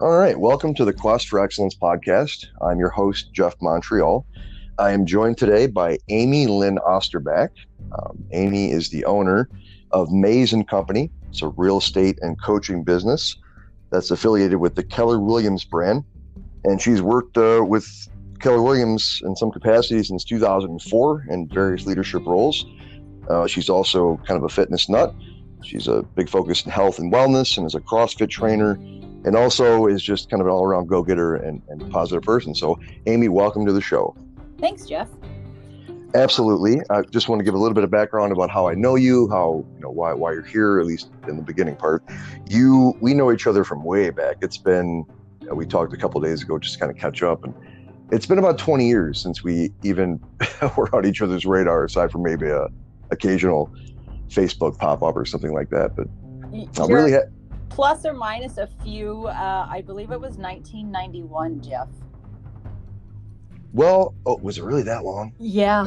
All right, welcome to the Quest for Excellence podcast. I'm your host, Jeff Montreal. I am joined today by Amy Lynn Osterbach. Um, Amy is the owner of Mays and Company. It's a real estate and coaching business that's affiliated with the Keller Williams brand, and she's worked uh, with Keller Williams in some capacity since 2004 in various leadership roles. Uh, she's also kind of a fitness nut. She's a big focus in health and wellness and is a CrossFit trainer and also is just kind of an all around go getter and, and positive person. So, Amy, welcome to the show. Thanks, Jeff. Absolutely. I just want to give a little bit of background about how I know you, how you know why why you're here, at least in the beginning part. You, we know each other from way back. It's been uh, we talked a couple days ago, just kind of catch up, and it's been about 20 years since we even were on each other's radar, aside from maybe a occasional Facebook pop up or something like that. But I'm really ha- plus or minus a few. Uh, I believe it was 1991, Jeff. Well, oh, was it really that long? Yeah,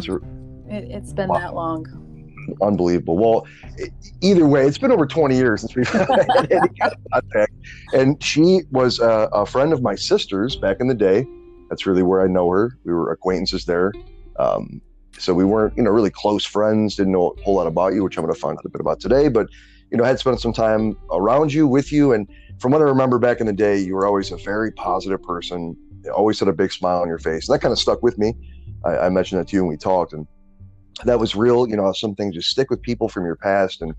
it, has been wow. that long. Unbelievable. Well, either way, it's been over 20 years since we've had any contact. And she was a, a, friend of my sister's back in the day. That's really where I know her. We were acquaintances there. Um, so we weren't, you know, really close friends. Didn't know a whole lot about you, which I'm going to find out a bit about today. But you know, I had spent some time around you, with you, and from what I remember back in the day, you were always a very positive person. You always had a big smile on your face. And that kind of stuck with me. I, I mentioned that to you when we talked, and that was real. You know, some things just stick with people from your past, and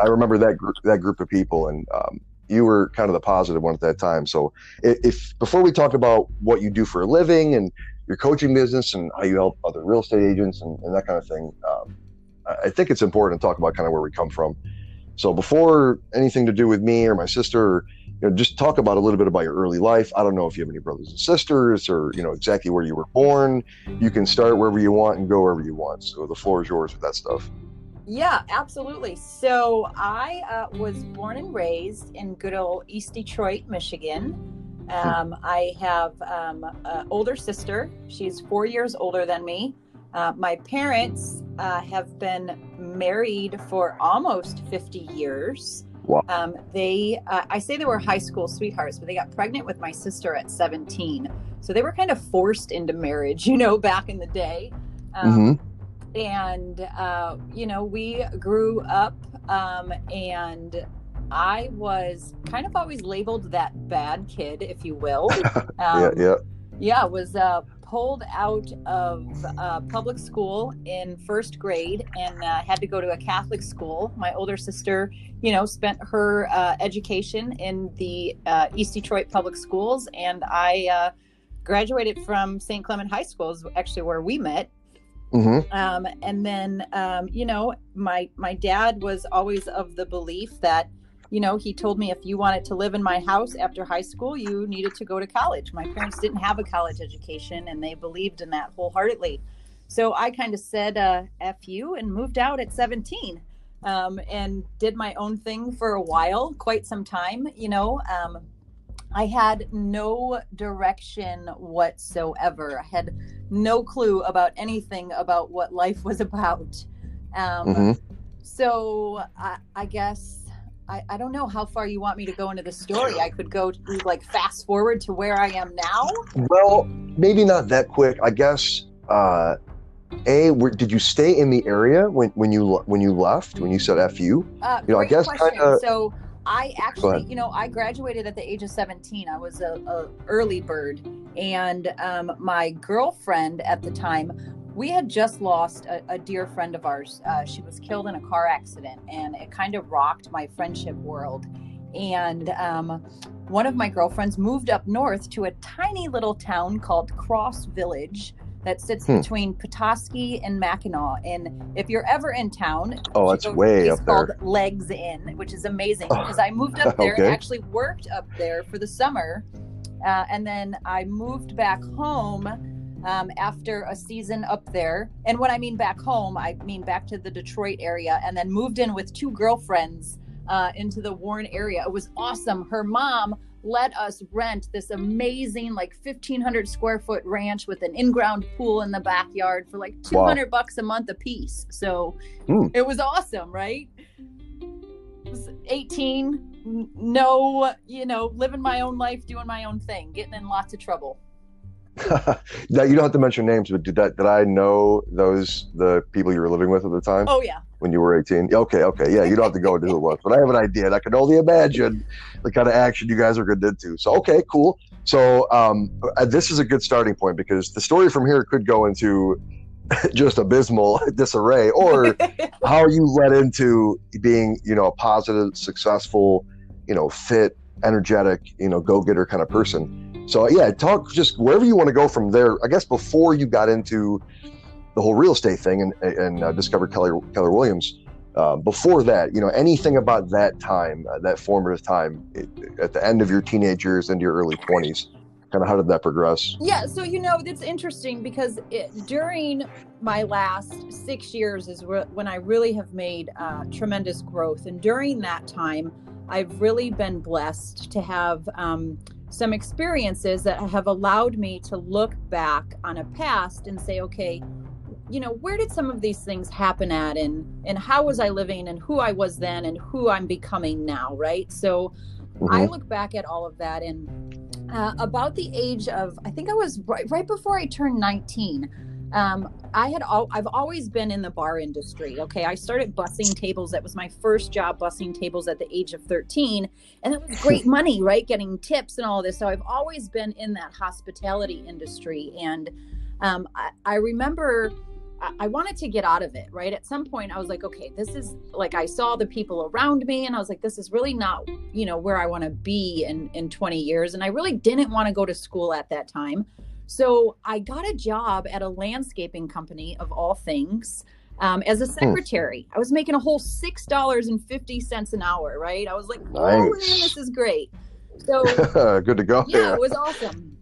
I remember that group, that group of people, and um, you were kind of the positive one at that time. So, if, if before we talk about what you do for a living and your coaching business and how you help other real estate agents and, and that kind of thing, um, I think it's important to talk about kind of where we come from. So before anything to do with me or my sister, you know, just talk about a little bit about your early life. I don't know if you have any brothers and sisters or, you know, exactly where you were born. You can start wherever you want and go wherever you want. So the floor is yours with that stuff. Yeah, absolutely. So I uh, was born and raised in good old East Detroit, Michigan. Um, I have um, an older sister. She's four years older than me. Uh, my parents uh, have been married for almost 50 years. Wow. Um, they, uh, I say they were high school sweethearts, but they got pregnant with my sister at 17. So they were kind of forced into marriage, you know, back in the day. Um, mm-hmm. And, uh, you know, we grew up um, and I was kind of always labeled that bad kid, if you will. yeah, um, yeah. Yeah, was uh, pulled out of uh, public school in first grade and uh, had to go to a Catholic school. My older sister, you know, spent her uh, education in the uh, East Detroit public schools, and I uh, graduated from St. Clement High School, is actually where we met. Mm-hmm. Um, and then, um, you know, my my dad was always of the belief that you know, he told me if you wanted to live in my house after high school, you needed to go to college. My parents didn't have a college education and they believed in that wholeheartedly. So I kind of said, uh, F you, and moved out at 17 um, and did my own thing for a while, quite some time. You know, um, I had no direction whatsoever. I had no clue about anything about what life was about. Um, mm-hmm. So I, I guess I, I don't know how far you want me to go into the story. I could go to, like fast forward to where I am now. Well, maybe not that quick. I guess. Uh, a, where, did you stay in the area when, when you when you left? When you said "fu"? Uh, you know, I guess kind of. So I actually, you know, I graduated at the age of 17. I was a, a early bird, and um, my girlfriend at the time we had just lost a, a dear friend of ours. Uh, she was killed in a car accident, and it kind of rocked my friendship world. And um, one of my girlfriends moved up north to a tiny little town called Cross Village that sits hmm. between Petoskey and Mackinac. And if you're ever in town, oh, it's way up called there. Legs Inn, which is amazing because I moved up there okay. and actually worked up there for the summer. Uh, and then I moved back home um, after a season up there. And when I mean back home, I mean back to the Detroit area, and then moved in with two girlfriends uh, into the Warren area. It was awesome. Her mom let us rent this amazing, like 1,500 square foot ranch with an in ground pool in the backyard for like 200 wow. bucks a month a piece. So mm. it was awesome, right? Was 18 no, you know, living my own life, doing my own thing, getting in lots of trouble. now you don't have to mention names, but did that did I know those the people you were living with at the time? Oh yeah. When you were 18. Okay, okay. Yeah, you don't have to go into who it was, but I have an idea. And I can only imagine the kind of action you guys are getting into. So okay, cool. So um, uh, this is a good starting point because the story from here could go into just abysmal disarray or how you led into being, you know, a positive, successful, you know, fit, energetic, you know, go-getter kind of person so yeah, talk just wherever you want to go from there. I guess before you got into the whole real estate thing and, and uh, discovered Keller Keller Williams. Uh, before that, you know, anything about that time, uh, that formative time, it, at the end of your teenage years into your early twenties, kind of how did that progress? Yeah, so you know, it's interesting because it, during my last six years is re- when I really have made uh, tremendous growth, and during that time, I've really been blessed to have. Um, some experiences that have allowed me to look back on a past and say, okay, you know, where did some of these things happen at and and how was I living and who I was then and who I'm becoming now, right? So mm-hmm. I look back at all of that and uh, about the age of I think I was right, right before I turned 19 um, I had all I've always been in the bar industry. Okay, I started bussing tables. That was my first job, bussing tables at the age of 13, and it was great money, right? Getting tips and all this. So I've always been in that hospitality industry, and um, I, I remember. I wanted to get out of it, right? At some point, I was like, okay, this is like I saw the people around me, and I was like, this is really not, you know, where I want to be in in 20 years. And I really didn't want to go to school at that time. So I got a job at a landscaping company of all things um, as a hmm. secretary. I was making a whole six dollars and fifty cents an hour. Right? I was like, nice. oh this is great. So good to go. Yeah, yeah, it was awesome.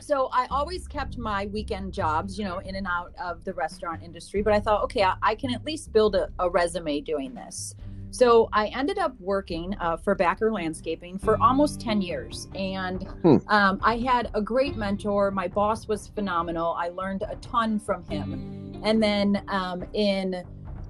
So I always kept my weekend jobs, you know, in and out of the restaurant industry. But I thought, okay, I, I can at least build a, a resume doing this. So I ended up working uh, for Backer Landscaping for almost 10 years. And hmm. um, I had a great mentor. My boss was phenomenal. I learned a ton from him. And then um, in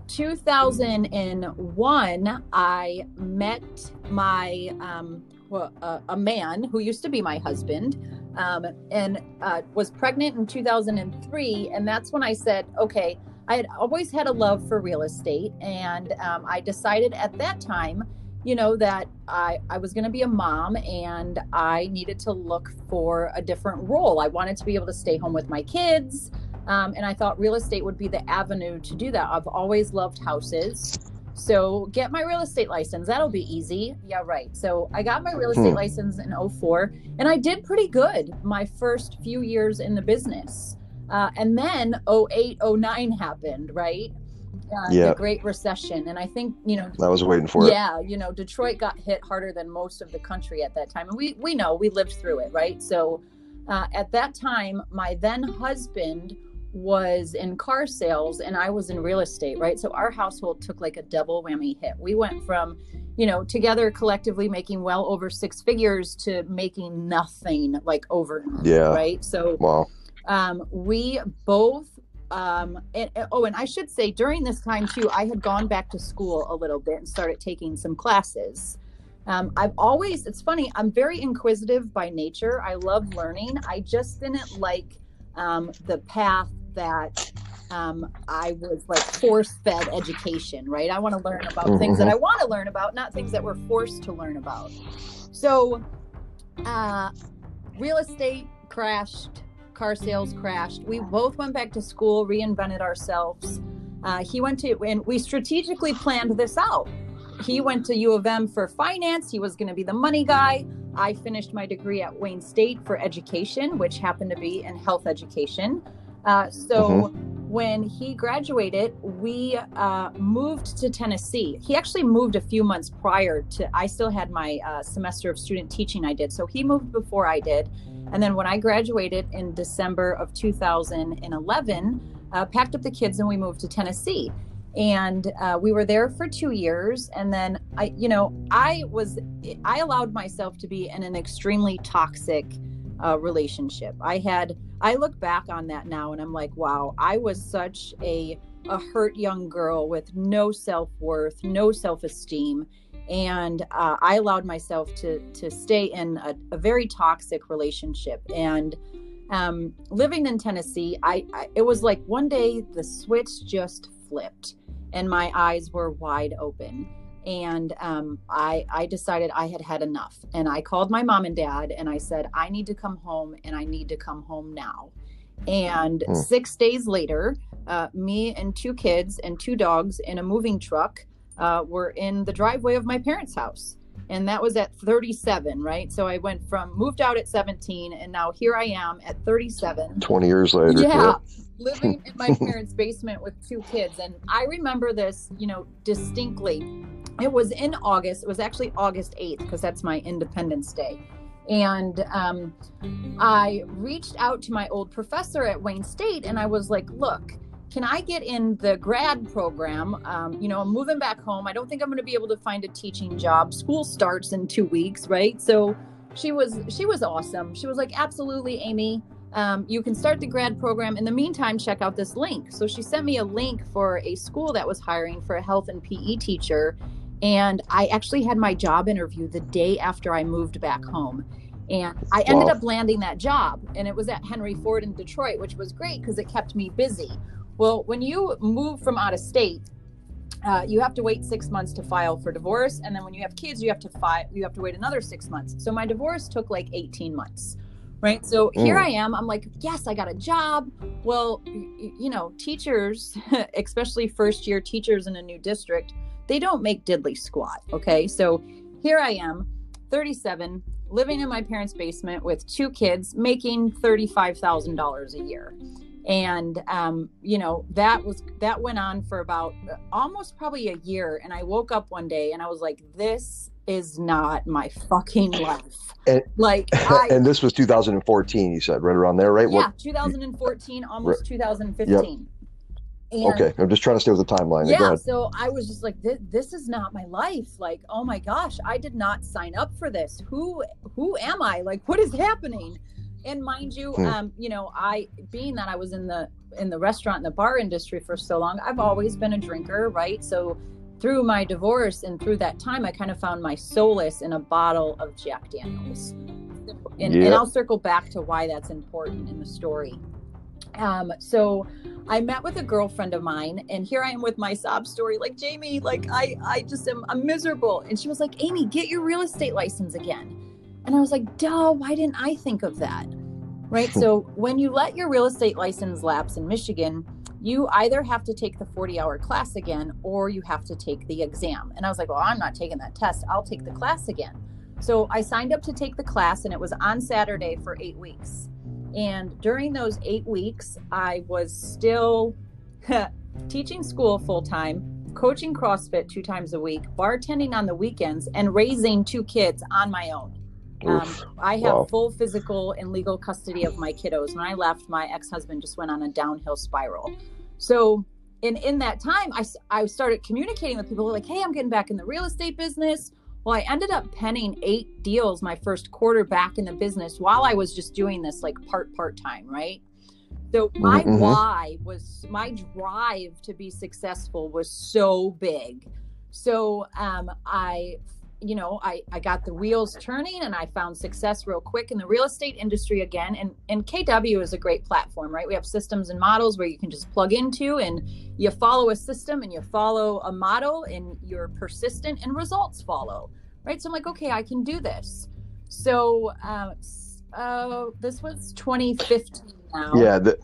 2001, I met my um, well, uh, a man who used to be my husband um, and uh, was pregnant in 2003. And that's when I said, okay, I had always had a love for real estate, and um, I decided at that time, you know, that I, I was going to be a mom and I needed to look for a different role. I wanted to be able to stay home with my kids. Um, and I thought real estate would be the avenue to do that. I've always loved houses. So get my real estate license. That'll be easy. Yeah, right. So I got my real estate hmm. license in 04 and I did pretty good my first few years in the business. Uh, and then 08, 09 happened, right? Uh, yeah. The Great Recession. And I think, you know, I was waiting for yeah, it. Yeah. You know, Detroit got hit harder than most of the country at that time. And we, we know we lived through it, right? So uh, at that time, my then husband was in car sales and I was in real estate, right? So our household took like a double whammy hit. We went from, you know, together collectively making well over six figures to making nothing like over. Yeah. Right. So, wow um, we both um, and, oh and i should say during this time too i had gone back to school a little bit and started taking some classes um, i've always it's funny i'm very inquisitive by nature i love learning i just didn't like um, the path that um, I was like force fed education, right? I want to learn about mm-hmm. things that I want to learn about, not things that we're forced to learn about. So, uh, real estate crashed car sales crashed. We both went back to school, reinvented ourselves. Uh, he went to, and we strategically planned this out. He went to U of M for finance. He was going to be the money guy. I finished my degree at Wayne State for education, which happened to be in health education. Uh, so mm-hmm. when he graduated, we uh, moved to Tennessee. He actually moved a few months prior to, I still had my uh, semester of student teaching I did. So he moved before I did. And then when I graduated in December of 2011, uh, packed up the kids and we moved to Tennessee. And uh, we were there for two years. And then I, you know, I was, I allowed myself to be in an extremely toxic uh, relationship. I had, I look back on that now and I'm like, wow, I was such a, a hurt young girl with no self worth, no self esteem and uh, I allowed myself to to stay in a, a very toxic relationship. And um, living in Tennessee, I, I it was like one day the switch just flipped, and my eyes were wide open. And um, I, I decided I had had enough. And I called my mom and dad and I said, I need to come home and I need to come home now. And mm. six days later, uh, me and two kids and two dogs in a moving truck uh, were in the driveway of my parents' house. And that was at 37, right? So I went from moved out at 17, and now here I am at 37. 20 years later. Yeah. living in my parents' basement with two kids. And I remember this, you know, distinctly. It was in August. It was actually August 8th, because that's my Independence Day. And um, I reached out to my old professor at Wayne State and I was like, look, can I get in the grad program? Um, you know, I'm moving back home. I don't think I'm going to be able to find a teaching job. School starts in two weeks, right? So she was she was awesome. She was like, absolutely, Amy. Um, you can start the grad program. In the meantime, check out this link. So she sent me a link for a school that was hiring for a health and PE teacher. And I actually had my job interview the day after I moved back home. And I ended wow. up landing that job. And it was at Henry Ford in Detroit, which was great because it kept me busy. Well, when you move from out of state, uh, you have to wait six months to file for divorce, and then when you have kids, you have to file. You have to wait another six months. So my divorce took like eighteen months, right? So mm. here I am. I'm like, yes, I got a job. Well, you know, teachers, especially first year teachers in a new district, they don't make diddly squat. Okay, so here I am, 37, living in my parents' basement with two kids, making thirty-five thousand dollars a year and um, you know that was that went on for about almost probably a year. And i woke up one day and i was like this is not my fucking life. And, like I, and this was 2014 you said right around there right? Yeah what, 2014 almost right, 2015 yep. okay i'm just trying to stay with the timeline yeah so i was just like this, this is not my life like oh my gosh i did not sign up for this. Who who am i? Like what is happening and mind you hmm. um, you know i being that i was in the in the restaurant and the bar industry for so long i've always been a drinker right so through my divorce and through that time i kind of found my solace in a bottle of jack daniels and, and i'll circle back to why that's important in the story um, so I met with a girlfriend of mine, and here I am with my sob story. Like Jamie, like I, I just am, I'm miserable. And she was like, Amy, get your real estate license again. And I was like, duh, why didn't I think of that? Right. so when you let your real estate license lapse in Michigan, you either have to take the 40 hour class again or you have to take the exam. And I was like, well, I'm not taking that test. I'll take the class again. So I signed up to take the class and it was on Saturday for eight weeks. And during those eight weeks, I was still teaching school full time, coaching CrossFit two times a week, bartending on the weekends, and raising two kids on my own. Um, I have wow. full physical and legal custody of my kiddos. When I left, my ex husband just went on a downhill spiral. So, in in that time, I I started communicating with people like, "Hey, I'm getting back in the real estate business." Well, I ended up penning eight deals my first quarter back in the business while I was just doing this like part part time, right? So my mm-hmm. why was my drive to be successful was so big. So um, I you know, I, I got the wheels turning and I found success real quick in the real estate industry again. And, and KW is a great platform, right? We have systems and models where you can just plug into and you follow a system and you follow a model and you're persistent and results follow, right? So I'm like, okay, I can do this. So uh, uh, this was 2015 now. Yeah. The-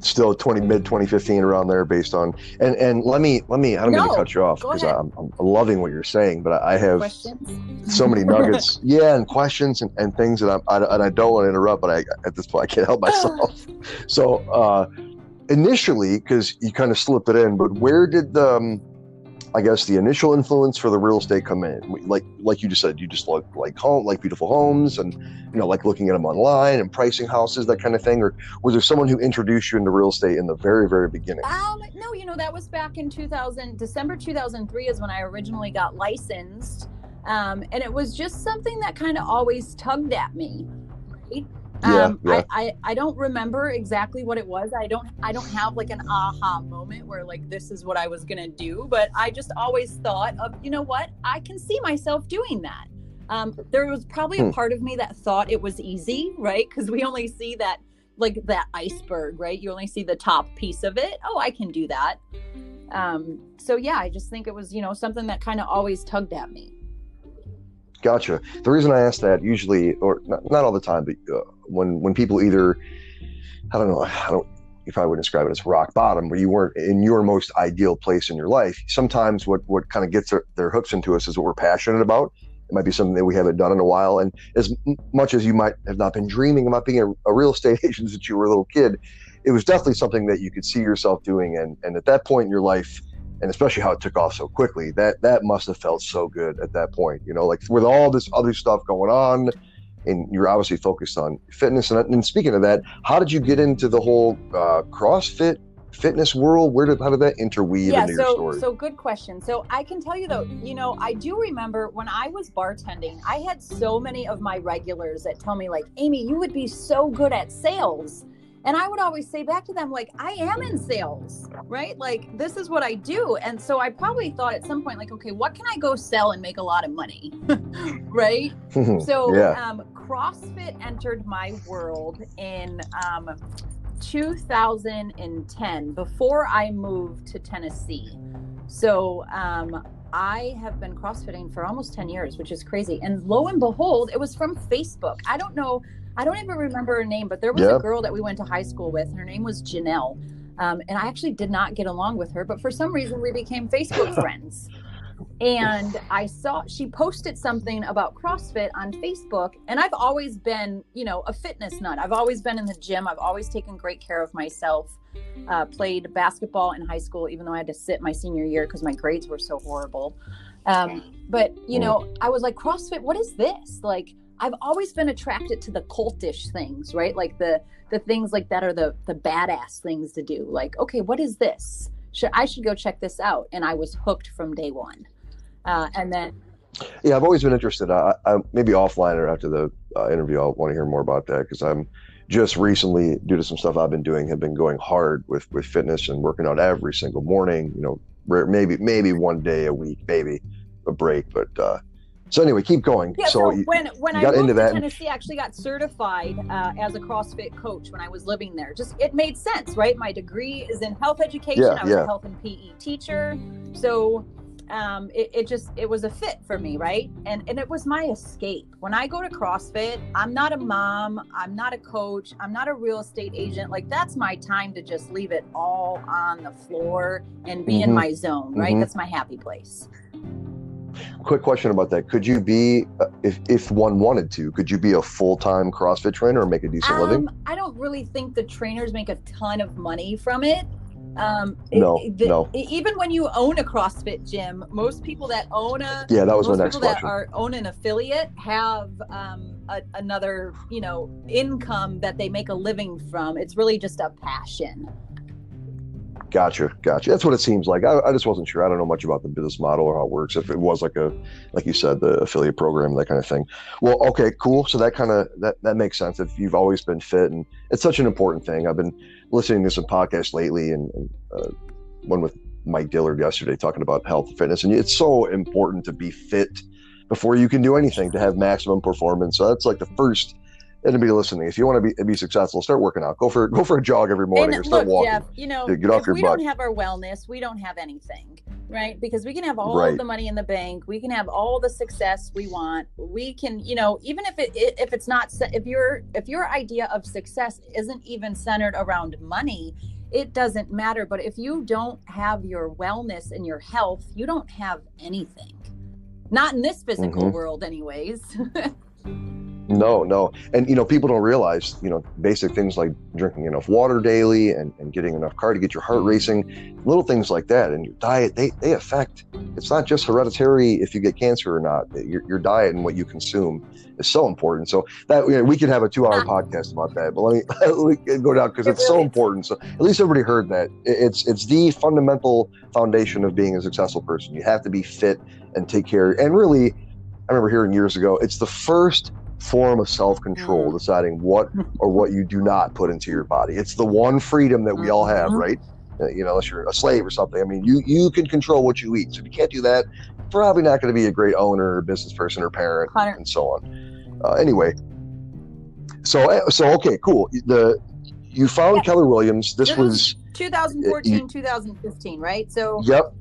still 20 mid 2015 around there based on and and let me let me i don't no, mean to cut you off because I'm, I'm loving what you're saying but i have questions? so many nuggets. Yeah and questions and, and things that I'm, I, and i don't want to interrupt but i at this point i can't help myself. So uh initially because you kind of slipped it in but where did the um, I guess the initial influence for the real estate come in? Like like you just said, you just look like home like beautiful homes and you know like looking at them online and pricing houses that kind of thing. Or was there someone who introduced you into real estate in the very very beginning? Um, no, you know that was back in 2000 December 2003 is when I originally got licensed, um, and it was just something that kind of always tugged at me. Right? Yeah, Um, yeah. I, I, I don't remember exactly what it was. I don't I don't have like an aha moment where like this is what I was gonna do, but I just always thought of you know what I can see myself doing that. Um, there was probably a Hmm. part of me that thought it was easy, right? Because we only see that like that iceberg, right? You only see the top piece of it. Oh, I can do that. Um, so yeah, I just think it was you know something that kind of always tugged at me. Gotcha. The reason I ask that usually, or not, not all the time, but uh, when when people either, I don't know, I don't, you probably wouldn't describe it as rock bottom, where you weren't in your most ideal place in your life. Sometimes what what kind of gets their, their hooks into us is what we're passionate about. It might be something that we haven't done in a while, and as much as you might have not been dreaming about being a, a real estate agent since you were a little kid, it was definitely something that you could see yourself doing. And and at that point in your life, and especially how it took off so quickly that that must have felt so good at that point you know like with all this other stuff going on and you're obviously focused on fitness. And, and speaking of that how did you get into the whole uh, crossfit fitness world? Where did how did that interweave yeah into your so story? so good question. So i can tell you though you know i do remember when i was bartending i had so many of my regulars that tell me like amy you would be so good at sales and i would always say back to them like i am in sales right like this is what i do and so i probably thought at some point like okay what can i go sell and make a lot of money right so yeah um, CrossFit entered my world in um, 2010 before I moved to Tennessee. So um, I have been CrossFitting for almost 10 years, which is crazy. And lo and behold, it was from Facebook. I don't know, I don't even remember her name, but there was Yeah. a girl that we went to high school with. Her name was Janelle. Um, and I actually did not get along with her, but for some reason we became Facebook friends. And I saw she posted something about CrossFit on Facebook. And I've always been, you know, a fitness nut. I've always been in the gym. I've always taken great care of myself. Uh, played basketball in high school, even though I had to sit my senior year because my grades were so horrible. Um, but, you know, I was like, CrossFit, what is this? Like, I've always been attracted to the cultish things, right? Like the the things like that are the the badass things to do. Like, okay, what is this? Should I should go check this out? And I was hooked from day one. Uh, and then yeah i've always been interested i, I maybe offline or after the uh, interview i'll want to hear more about that because i'm just recently due to some stuff i've been doing have been going hard with with fitness and working out every single morning you know maybe maybe one day a week maybe a break but uh so anyway keep going yeah, so, so, when when I got moved into to that Tennessee, actually got certified uh, as a CrossFit coach when I was living there. Just it made sense, right? My degree is in health education. Yeah, I was yeah. a health and PE teacher, so um, it, it just it was a fit for me, right? And and it was my escape. When I go to CrossFit, I'm not a mom, I'm not a coach, I'm not a real estate agent. Like that's my time to just leave it all on the floor and be in Mhm. my zone, right? Mhm. That's my happy place. Quick question about that could you be uh, if if one wanted to could you be a full-time crossfit trainer and make a decent living Um, I don't really think the trainers make a ton of money from it. Um, it- No, the- no. e- Even when you own a CrossFit gym, most people that own a yeah that was my next people question that are own an affiliate have um, a, another you know income that they make a living from. It's really just a passion. Gotcha, gotcha. That's what it seems like. I, I just wasn't sure. I don't know much about the business model or how it works. If it was like a, like you said, the affiliate program, that kind of thing. Well, okay, cool. So that kind of that that makes sense. If you've always been fit, and it's such an important thing. I've been listening to some podcasts lately, and, and uh, one with Mike Dillard yesterday talking about health and fitness, and it's so important to be fit before you can do anything to have maximum performance. So that's like the first. Anybody listening, if you want to be be successful, start working out. Go for go for a jog every morning, or start look, walking. Jeff, you know, Yeah, get off if your we butt. don't have our wellness, we don't have anything, right? Because we can have all Right. the money in the bank, we can have all the success we want. We can, you know, even if it if it's not if your if your idea of success isn't even centered around money, it doesn't matter. But if you don't have your wellness and your health, you don't have anything. Not in this physical Mhm. world, anyways. No, no. And, you know, people don't realize, you know, basic things like drinking enough water daily and, and getting enough carb to get your heart racing, little things like that. And your diet, they, they affect, it's not just hereditary if you get cancer or not. Your, your diet and what you consume is so important. So that, you know, we could have a two hour ah. podcast about that, but let me, let me go down because It it's so important. So at least everybody heard that. It's, it's the fundamental foundation of being a successful person. You have to be fit and take care. And really, I remember hearing years ago, it's the first form of self-control, Mm. deciding what or what you do not put into your body. It's the one freedom that we all have, Mhm. right? Uh, you know, unless you're a slave or something. I mean, you you can control what you eat. So if you can't do that, probably not going to be a great owner, or business person, or parent, Hunter. and so on. Uh, anyway, so uh, so okay, cool. The you found Yeah. Keller Williams. This This was- was 2014, 2015, right? So Yep.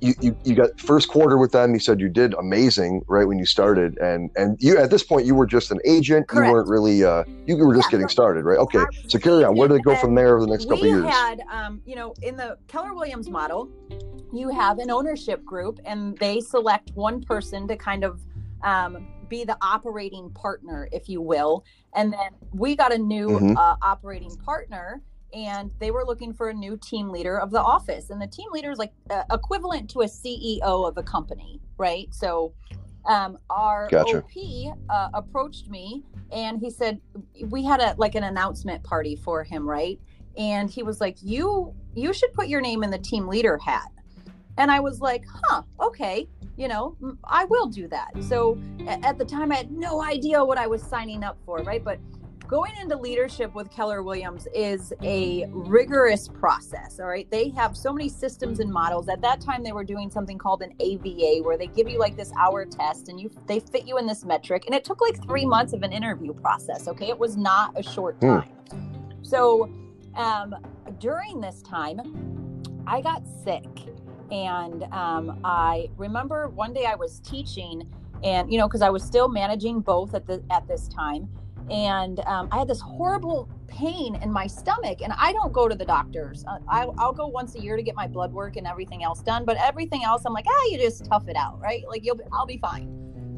You, you, you got first quarter with them. You said you did amazing right when you started, and and you at this point you were just an agent. Correct. You weren't really uh you were just Yeah, getting started, right? Okay. So carry on. Where did it go from there over the next couple we of years? had, um, you know, in the Keller Williams model, you have an ownership group, and they select one person to kind of um, be the operating partner, if you will. And then we got a new Mhm. uh, operating partner, and they were looking for a new team leader of the office. And the team leader is like uh, equivalent to a CEO of a company, right? So um, our Gotcha. OP uh, approached me and he said we had a like an announcement party for him, right? And he was like, "You you should put your name in the team leader hat." And I was like, "Huh, okay, you know, i will do that." So at the time, I had no idea what I was signing up for, right? But going into leadership with Keller Williams is a rigorous process. All right. They have so many systems and models. At that time, they were doing something called an AVA where they give you like this hour test and you they fit you in this metric. And it took like three months of an interview process. Okay. It was not a short Hmm. time. So um, during this time, I got sick. And um, I remember one day I was teaching and you know because i was still managing both at the at this time and um, i had this horrible pain in my stomach and i don't go to the doctors uh, I, i'll go once a year to get my blood work and everything else done but everything else i'm like ah you just tough it out right like you'll be, i'll be fine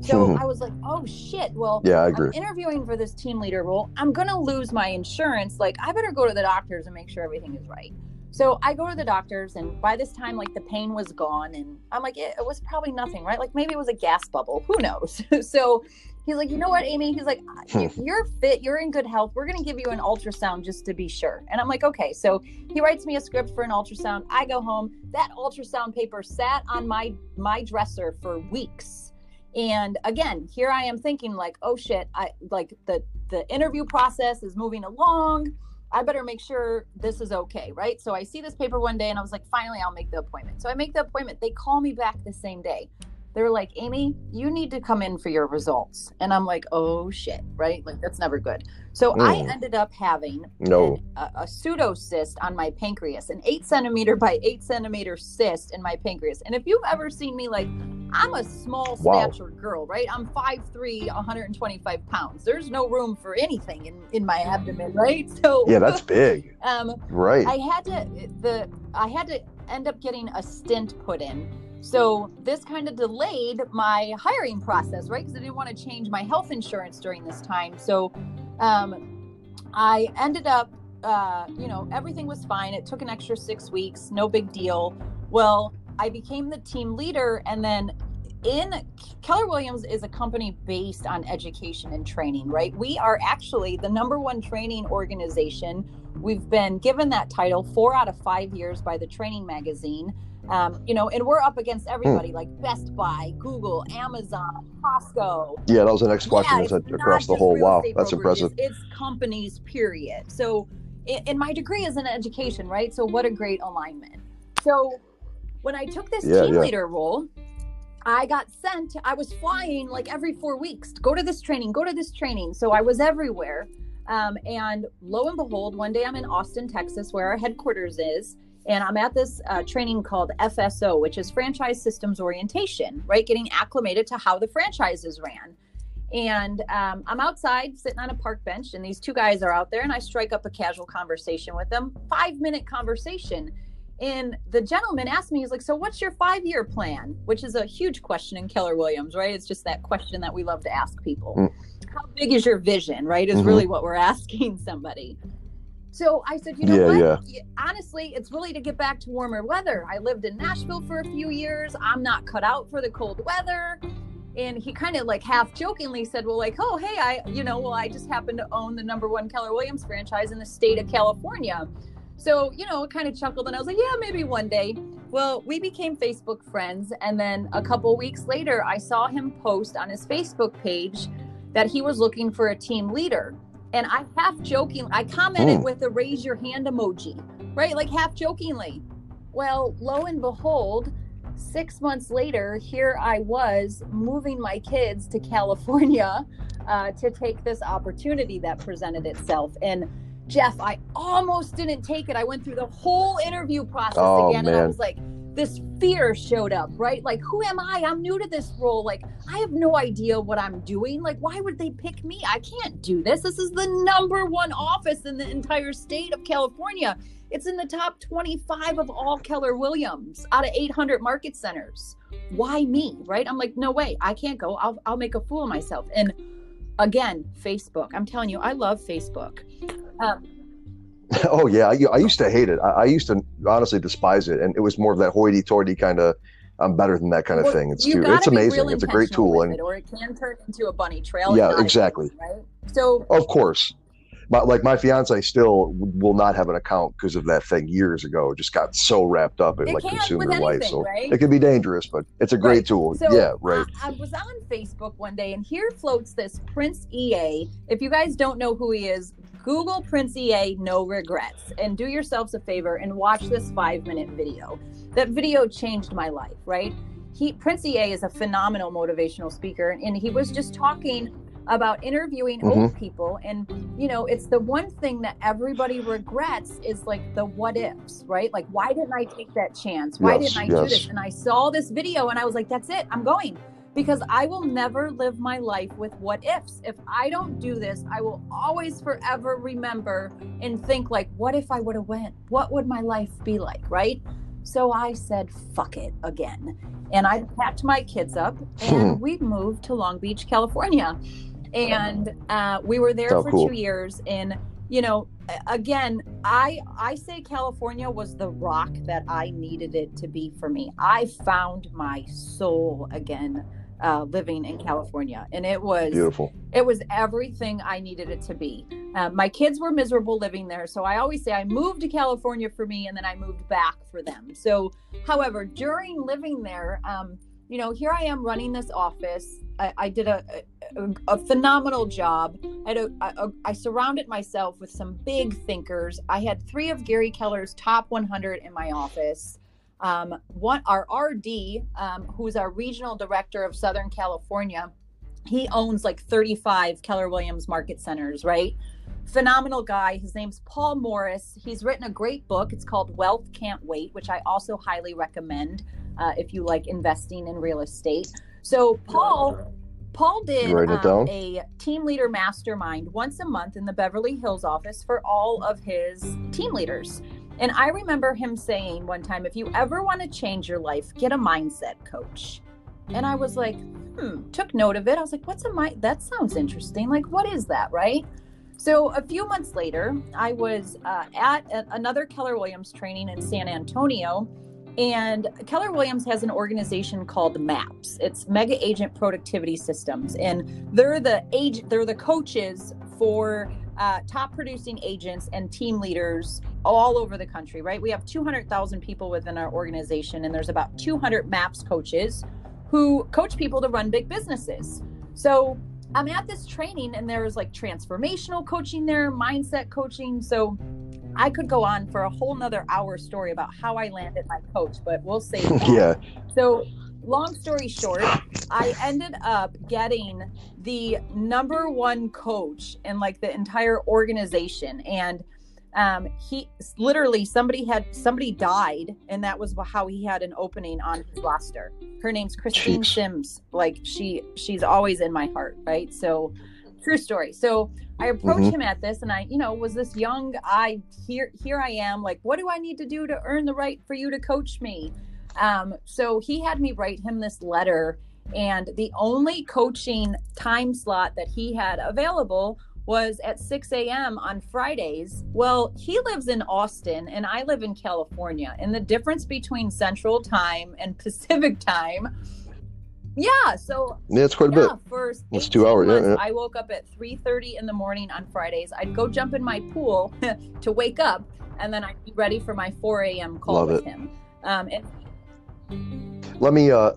so i was like oh shit well Yeah, I agree. I'm interviewing for this team leader role. I'm going to lose my insurance. Like, I better go to the doctors and make sure everything is right. So I go to the doctors, and by this time, like, the pain was gone. And I'm like, it, it was probably nothing, right? Like, maybe it was a gas bubble. Who knows? so he's like, you know what, Amy? He's like, "You- hmm. you're fit. You're in good health. We're going to give you an ultrasound just to be sure. And I'm like, okay. So he writes me a script for an ultrasound. I go home. That ultrasound paper sat on my my dresser for weeks and again here i am thinking like oh shit i like the the interview process is moving along i better make sure this is okay right so i see this paper one day and i was like finally i'll make the appointment so i make the appointment they call me back the same day they're like amy you need to come in for your results and i'm like oh shit right like that's never good so i Mm. ended up having No. an- a, a pseudocyst on my pancreas, an eight centimeter by eight centimeter cyst in my pancreas. And if you've ever seen me, like, I'm a small Wow. statured girl, right? I'm 5'3, 125 pounds. There's no room for anything in, in my abdomen, right? So, Yeah, that's big. um, Right. I had to the I had to end up getting a stint put in. So this kind of delayed my hiring process, right? Because I didn't want to change my health insurance during this time. So um, I ended up, uh, you know, everything was fine. It took an extra six weeks, no big deal. Well, I became the team leader, and then in Keller Williams is a company based on education and training, right? We are actually the number one training organization. We've been given that title four out of five years by the Training Magazine. Um, you know, and we're up against everybody like Best Buy, Google, Amazon, Costco. Yeah, that was the next question. Yeah, is it's that across the whole? Wow, that's impressive. It's companies, period. So, and my degree is in education, right? So, what a great alignment. So, when I took this Yeah, team yeah. leader role, I got sent. I was flying like every four weeks. Go to this training. Go to this training. So I was everywhere. Um, and lo and behold, one day I'm in Austin, Texas, where our headquarters is, and I'm at this uh, training called FSO, which is Franchise Systems Orientation, right? Getting acclimated to how the franchises ran. And um, I'm outside sitting on a park bench, and these two guys are out there, and I strike up a casual conversation with them. Five minute conversation. And the gentleman asked me, he's like, So what's your five year plan? Which is a huge question in Keller Williams, right? It's just that question that we love to ask people. Mm. How big is your vision, right? Is Mhm. really what we're asking somebody. So I said, You know Yeah, what? Y- Honestly, it's really to get back to warmer weather. I lived in Nashville for a few years. I'm not cut out for the cold weather and he kind of like half jokingly said well like oh hey i you know well i just happen to own the number one keller williams franchise in the state of california so you know kind of chuckled and i was like yeah maybe one day well we became facebook friends and then a couple weeks later i saw him post on his facebook page that he was looking for a team leader. And I half joking, I commented Hmm. with a raise your hand emoji, right? Like half jokingly. Well, lo and behold, six months later, here I was moving my kids to California uh, to take this opportunity that presented itself. And Jeff, I almost didn't take it. I went through the whole interview process Oh, again, and I was like, this fear showed up, right? Like, who am I? I'm new to this role. Like, I have no idea what I'm doing. Like, why would they pick me? I can't do this. This is the number one office in the entire state of California. It's in the top 25 of all Keller Williams out of 800 market centers. Why me? Right? I'm like, no way. I can't go. I'll, I'll make a fool of myself. And again, Facebook. I'm telling you, I love Facebook. Um, Oh yeah, I, I used to hate it. I, I used to honestly despise it, and it was more of that hoity-toity kind of. I'm better than that kind of well, thing. It's too, it's amazing. real It's a great tool, and it, or it can turn into a bunny trail. Yeah, exactly. Right. So of course, but like my fiance still will not have an account because of that thing years ago. It just got so wrapped up it, It like her life. So right? it can be dangerous, but it's a great Right. tool. So yeah, right. I, I was on Facebook one day, and here floats this Prince EA. If you guys don't know who he is, Google Prince EA, no regrets, and do yourselves a favor and watch this five minute video. That video changed my life, right? He Prince EA is a phenomenal motivational speaker, and he was just talking about interviewing old mm-hmm. people. And you know it's the one thing that everybody regrets is like the what ifs right? Like why didn't i take that chance? Why Yes, didn't i do this? and i saw this video and i was like that's it. I'm going because i will never live my life with what ifs. If i don't do this i will always forever remember and think like what if i would have went? What would my life be like right? So i said fuck it again. And i packed my kids up and we moved to long beach california. And uh, we were there Oh, for cool. two years. And you know again i i say california was the rock that i needed it to be for me. I found my soul again uh, living in california and it was Beautiful. it was everything I needed it to be. Um, my kids were miserable living there, so I always say I moved to California for me, and then I moved back for them. So, however, during living there, um, you know, here I am running this office. I, I did a, a, a phenomenal job. I, had a, I, I surrounded myself with some big thinkers. I had three of Gary Keller's top 100 in my office. Um, one, our RD, um, who's our regional director of Southern California, he owns like 35 Keller Williams market centers, right? Phenomenal guy. His name's Paul Morris. He's written a great book. It's called Wealth Can't Wait, which I also highly recommend uh, if you like investing in real estate. So, Paul. Paul did You writing it um, a team leader mastermind once a month in the Beverly Hills office for all of his team leaders. And I remember him saying one time, if you ever want to change your life, get a mindset coach. And I was like, hmm, took note of it. I was like, what's a mind? That sounds interesting. Like, what is that, right? So a few months later, I was uh, at a- another Keller Williams training in San Antonio. And Keller Williams has an organization called MAPS. It's Mega Agent Productivity Systems, and they're the age they're the coaches for uh, top producing agents and team leaders all over the country. Right? We have 200,000 people within our organization, and there's about 200 MAPS coaches who coach people to run big businesses. So I'm at this training, and there's like transformational coaching there, mindset coaching. So I could go on for a whole nother hour story about how I landed my coach, but we'll save that. yeah. So, long story short, I ended up getting the number one coach in like the entire organization. And um, he literally somebody had somebody died, and that was how he had an opening on his roster. Her name's Christine Jeez. Sims. Like she, she's always in my heart, right? So, true story. So I approached Mhm. him at this, and I, you know, was this young. I here, here I am. Like, what do I need to do to earn the right for you to coach me? Um, so he had me write him this letter, and the only coaching time slot that he had available was at 6 a.m. on Fridays. Well, he lives in Austin and I live in California, and the difference between Central Time and Pacific Time. Yeah, so Yeah, it's quite a yeah, bit. First, it's two hours, yeah, yeah. I woke up at 3:30 in the morning on Fridays. I'd go jump in my pool to wake up, and then I'd be ready for my 4 a.m. call Love with it. him. Um, and Let me uh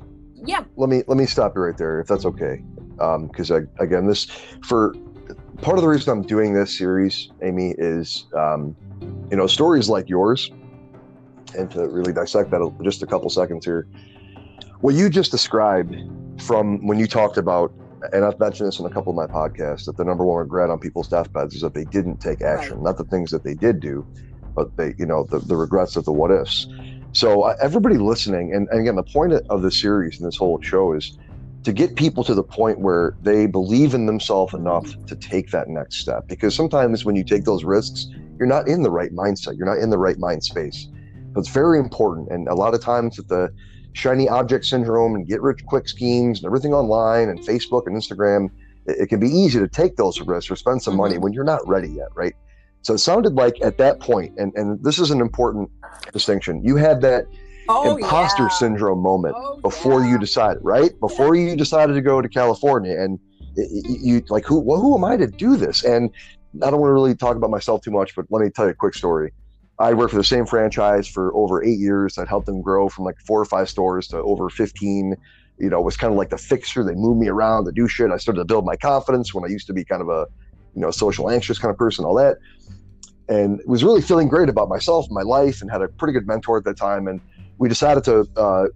yeah, let me let me stop you right there if that's okay. because um, again, this for part of the reason I'm doing this series, Amy, is um, you know stories like yours, and to really dissect that just a couple seconds here. What you just described from when you talked about, and I've mentioned this in a couple of my podcasts, that the number one regret on people's deathbeds is that they didn't take action, right. not the things that they did do, but they, you know, the, the regrets of the what ifs. So uh, everybody listening, and, and again, the point of the series and this whole show is to get people to the point where they believe in themselves enough to take that next step. Because sometimes when you take those risks, you're not in the right mindset, you're not in the right mind space. So it's very important. And a lot of times with the shiny object syndrome and get rich quick schemes and everything online and Facebook and Instagram, it, it can be easy to take those risks or spend some money mm-hmm. when you're not ready yet, right? So it sounded like at that point, and, and this is an important distinction, you had that oh, imposter yeah. syndrome moment oh, before yeah. you decided, right? Before yeah. you decided to go to California, and you like, who well, who am I to do this? And I don't want to really talk about myself too much, but let me tell you a quick story. I worked for the same franchise for over eight years. I'd helped them grow from like four or five stores to over 15. You know, was kind of like the fixer. They moved me around to do shit. I started to build my confidence when I used to be kind of a, you know, social anxious kind of person, all that. And was really feeling great about myself my life and had a pretty good mentor at that time. And we decided to uh,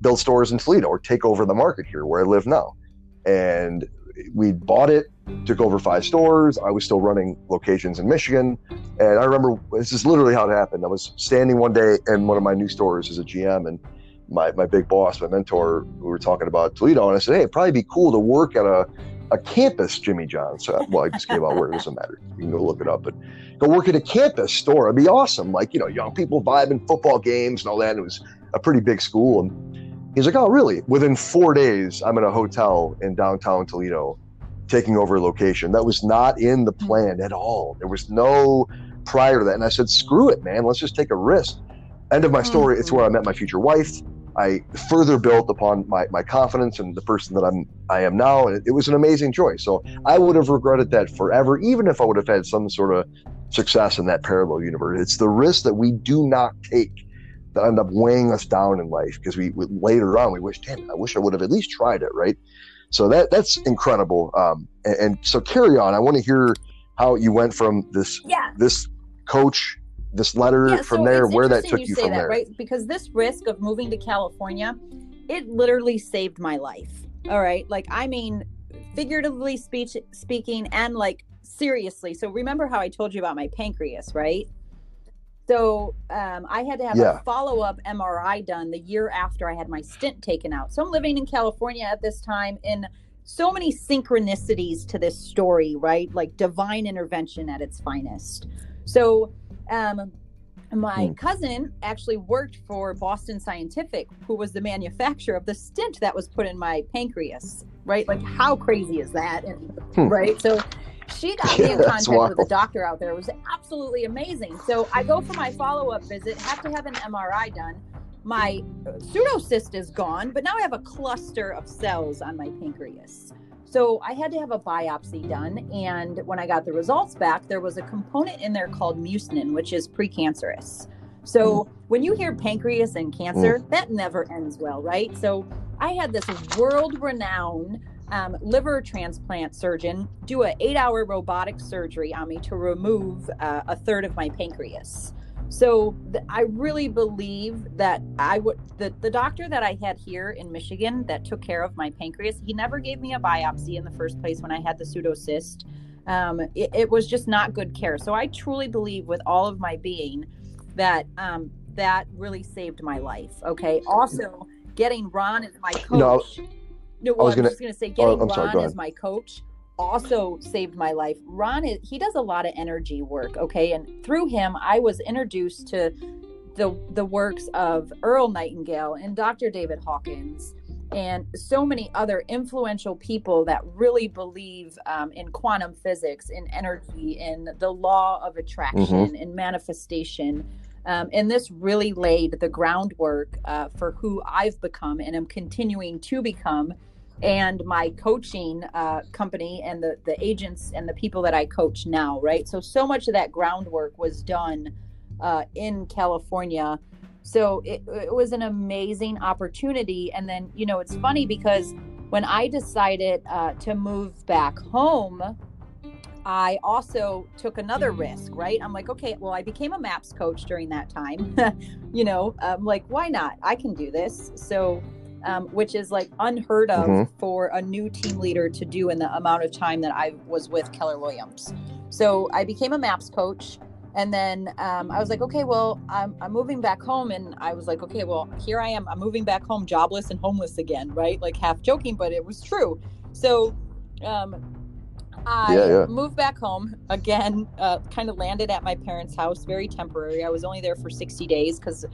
build stores in Toledo or take over the market here where I live now. And we bought it, took over five stores. I was still running locations in Michigan. And I remember this is literally how it happened. I was standing one day in one of my new stores as a GM, and my, my big boss, my mentor, we were talking about Toledo. And I said, Hey, it'd probably be cool to work at a, a campus Jimmy John's. So, well, I just gave out where it doesn't matter. You can go look it up. But go work at a campus store. It'd be awesome. Like, you know, young people vibing football games and all that. And it was a pretty big school. And he's like, oh, really? Within four days, I'm in a hotel in downtown Toledo taking over a location. That was not in the plan at all. There was no prior to that. And I said, screw it, man. Let's just take a risk. End of my story. Mm-hmm. It's where I met my future wife. I further built upon my, my confidence and the person that I'm I am now, and it, it was an amazing choice. So I would have regretted that forever, even if I would have had some sort of success in that parallel universe. It's the risk that we do not take that end up weighing us down in life because we, we, later on we wish, damn, I wish I would have at least tried it, right? So that that's incredible. Um, and, and, so carry on. I want to hear how you went from this yeah. this coach, this letter yeah, from so there, where that took you, you from that, there, right? Because this risk of moving to California, it literally saved my life. All right, like I mean, figuratively speech speaking, and like seriously. So remember how I told you about my pancreas, right? So um, I had to have yeah. a follow up MRI done the year after I had my stent taken out. So I'm living in California at this time in so many synchronicities to this story, right? Like divine intervention at its finest. So um, my hmm. cousin actually worked for Boston Scientific, who was the manufacturer of the stent that was put in my pancreas, right? Like, how crazy is that? And, hmm. Right. So she got me in contact with a doctor out there. It was absolutely amazing. So I go for my follow up visit, have to have an MRI done. My pseudocyst is gone, but now I have a cluster of cells on my pancreas. So I had to have a biopsy done. And when I got the results back, there was a component in there called mucinin, which is precancerous. So mm. when you hear pancreas and cancer, mm. that never ends well, right? So I had this world renowned um, liver transplant surgeon do an eight hour robotic surgery on me to remove uh, a third of my pancreas. So th- I really believe that I would the, the doctor that I had here in Michigan that took care of my pancreas, he never gave me a biopsy in the first place when I had the pseudocyst. Um, it, it, was just not good care. So I truly believe with all of my being that um, that really saved my life. Okay. Also, getting Ron as my coach. No no, well, I was gonna, just going to say, getting oh, Ron sorry, as my coach also saved my life. Ron, is, he does a lot of energy work. Okay, and through him, I was introduced to the the works of Earl Nightingale and Dr. David Hawkins and so many other influential people that really believe um, in quantum physics, in energy, in the law of attraction, mm-hmm. in manifestation. Um, and this really laid the groundwork uh, for who I've become and am continuing to become and my coaching uh, company and the the agents and the people that I coach now, right? So so much of that groundwork was done uh, in California. So it, it was an amazing opportunity. And then you know it's funny because when I decided uh, to move back home, I also took another risk, right? I'm like, okay, well, I became a MAPS coach during that time. you know, I'm like, why not? I can do this. So, um, which is like unheard of mm-hmm. for a new team leader to do in the amount of time that I was with Keller Williams. So I became a MAPS coach. And then um, I was like, okay, well, I'm, I'm moving back home. And I was like, okay, well, here I am. I'm moving back home, jobless and homeless again, right? Like half joking, but it was true. So um, I yeah, yeah. moved back home again, uh, kind of landed at my parents' house, very temporary. I was only there for 60 days because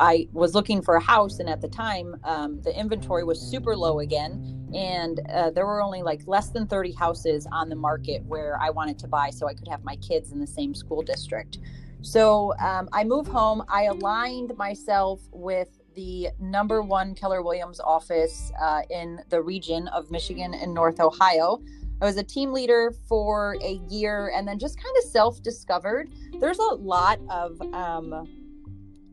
I was looking for a house. And at the time, um, the inventory was super low again and uh, there were only like less than 30 houses on the market where I wanted to buy so I could have my kids in the same school district. So um, I moved home. I aligned myself with the number one Keller Williams office uh, in the region of Michigan and North Ohio. I was a team leader for a year and then just kind of self discovered. There's a lot of um,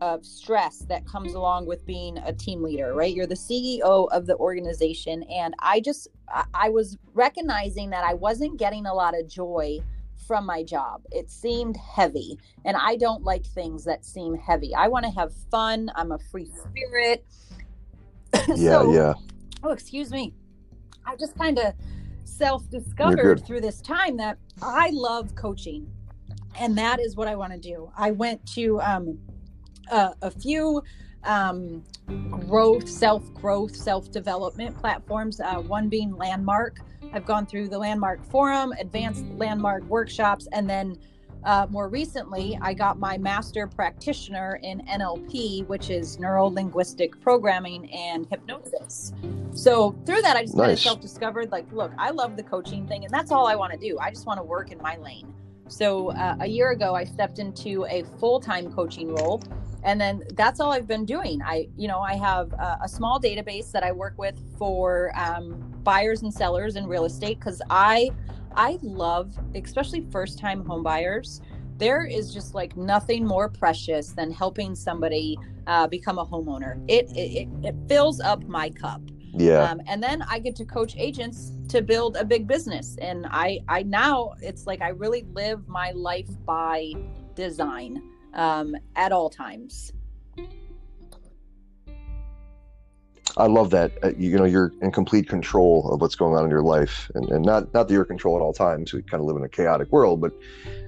of stress that comes along with being a team leader, right? You're the CEO of the organization. And I just, I was recognizing that I wasn't getting a lot of joy from my job. It seemed heavy. And I don't like things that seem heavy. I want to have fun. I'm a free spirit. yeah, so, yeah. Oh, excuse me. I just kind of self discovered through this time that I love coaching. And that is what I want to do. I went to, um, uh, a few um, growth, self growth, self development platforms, uh, one being Landmark. I've gone through the Landmark Forum, advanced Landmark workshops, and then uh, more recently, I got my master practitioner in NLP, which is neuro linguistic programming and hypnosis. So through that, I just nice. kind of self discovered like, look, I love the coaching thing, and that's all I want to do. I just want to work in my lane. So uh, a year ago, I stepped into a full time coaching role and then that's all i've been doing i you know i have a, a small database that i work with for um, buyers and sellers in real estate because i i love especially first time homebuyers. there is just like nothing more precious than helping somebody uh, become a homeowner it, it it fills up my cup yeah um, and then i get to coach agents to build a big business and i i now it's like i really live my life by design um, at all times. I love that. Uh, you, you, know, you're in complete control of what's going on in your life, and, and not not that you're in control at all times. We kind of live in a chaotic world, but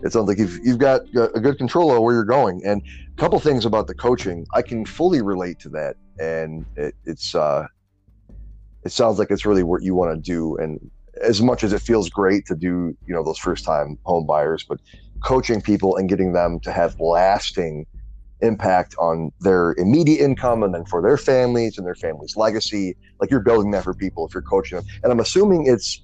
it sounds like you've you've got a good control of where you're going. And a couple things about the coaching, I can fully relate to that, and it, it's uh, it sounds like it's really what you want to do. And as much as it feels great to do, you know, those first time home buyers, but coaching people and getting them to have lasting impact on their immediate income and then for their families and their family's legacy. Like you're building that for people if you're coaching them. And I'm assuming it's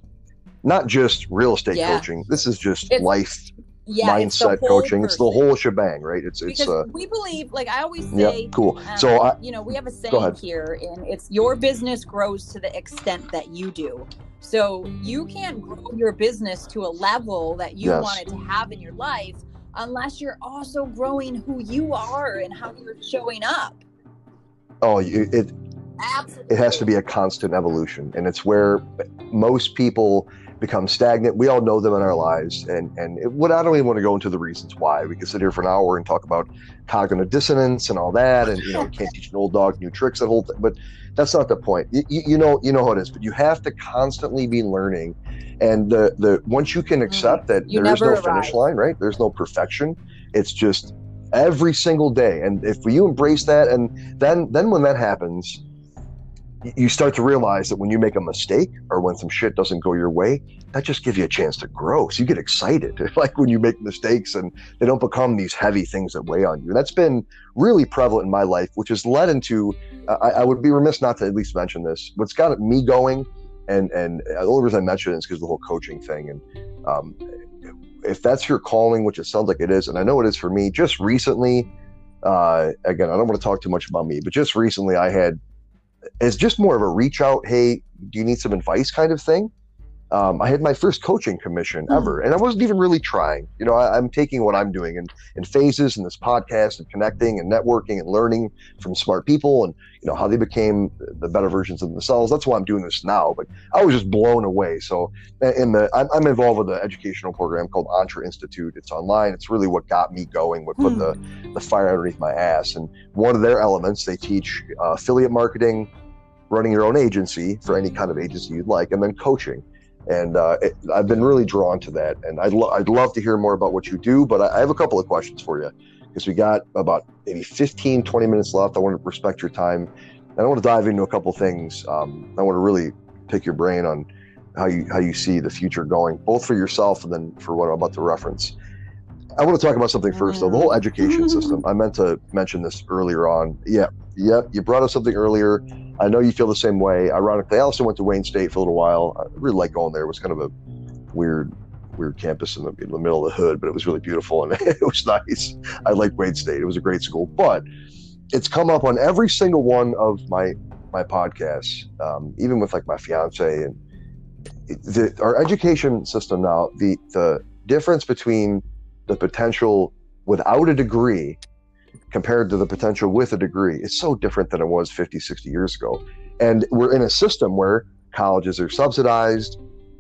not just real estate yeah. coaching. This is just it's, life yeah, mindset it's coaching. Person. It's the whole shebang, right? It's because it's uh, we believe, like I always say, yeah, cool. Um, so I, you know, we have a saying here, and it's your business grows to the extent that you do. So you can't grow your business to a level that you yes. wanted to have in your life unless you're also growing who you are and how you're showing up. Oh, it Absolutely. it has to be a constant evolution, and it's where most people become stagnant. We all know them in our lives, and and it, what I don't even want to go into the reasons why. We could sit here for an hour and talk about cognitive dissonance and all that, and you know, can't teach an old dog new tricks. That whole thing, but that's not the point. You, you, know, you know how it is. But you have to constantly be learning, and the the once you can mm-hmm. accept that you there is no arrive. finish line, right? There's no perfection. It's just every single day, and if you embrace that, and then then when that happens you start to realize that when you make a mistake or when some shit doesn't go your way, that just gives you a chance to grow. So you get excited, like when you make mistakes and they don't become these heavy things that weigh on you. And that's been really prevalent in my life, which has led into, uh, I, I, would be remiss not to at least mention this. What's got me going, and and the only reason I mention it is because the whole coaching thing. And um, if that's your calling, which it sounds like it is, and I know it is for me, just recently, uh, again, I don't want to talk too much about me, but just recently I had, it's just more of a reach out, hey, do you need some advice kind of thing? Um, I had my first coaching commission hmm. ever, and I wasn't even really trying. You know, I, am taking what I'm doing in, in phases in this podcast and connecting and networking and learning from smart people and you know how they became the better versions of themselves. That's why I'm doing this now. But I was just blown away. So, in the I'm, I'm involved with an educational program called Entre Institute. It's online. It's really what got me going. What put the the fire underneath my ass. And one of their elements they teach uh, affiliate marketing, running your own agency for any kind of agency you'd like, and then coaching and uh, it, I've been really drawn to that. And I'd, lo- I'd love to hear more about what you do, but I, I have a couple of questions for you because we got about maybe 15, 20 minutes left. I want to respect your time. And I want to dive into a couple things. Um, I want to really pick your brain on how you how you see the future going, both for yourself and then for what I'm about to reference. I want to talk about something first, though. The whole education system. I meant to mention this earlier on. Yeah, yeah. You brought up something earlier I know you feel the same way. Ironically, I also went to Wayne State for a little while. I really like going there. It was kind of a weird, weird campus in the, in the middle of the hood, but it was really beautiful and it was nice. I liked Wayne State. It was a great school, but it's come up on every single one of my my podcasts, um, even with like my fiance and the, our education system now. The the difference between the potential without a degree compared to the potential with a degree it's so different than it was 50, 60 years ago. And we're in a system where colleges are subsidized.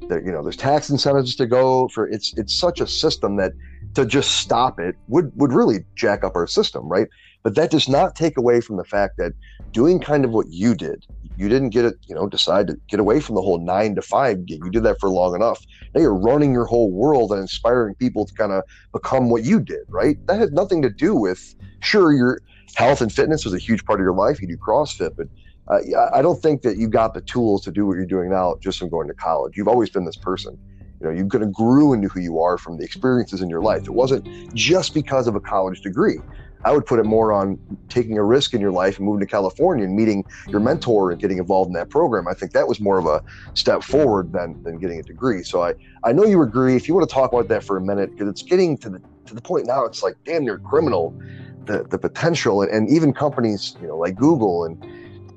That you know, there's tax incentives to go for. It's it's such a system that to just stop it would would really jack up our system, right? But that does not take away from the fact that doing kind of what you did, you didn't get it, you know, decide to get away from the whole nine to five gig. You did that for long enough. Now you're running your whole world and inspiring people to kind of become what you did, right? That had nothing to do with sure your health and fitness was a huge part of your life. You do CrossFit, but uh, I don't think that you got the tools to do what you're doing now just from going to college. You've always been this person. You know, you kind of grew into who you are from the experiences in your life. It wasn't just because of a college degree. I would put it more on taking a risk in your life and moving to California and meeting your mentor and getting involved in that program. I think that was more of a step forward than than getting a degree. So I I know you agree. If you want to talk about that for a minute, because it's getting to the to the point now, it's like damn near criminal the, the potential. And and even companies you know like google and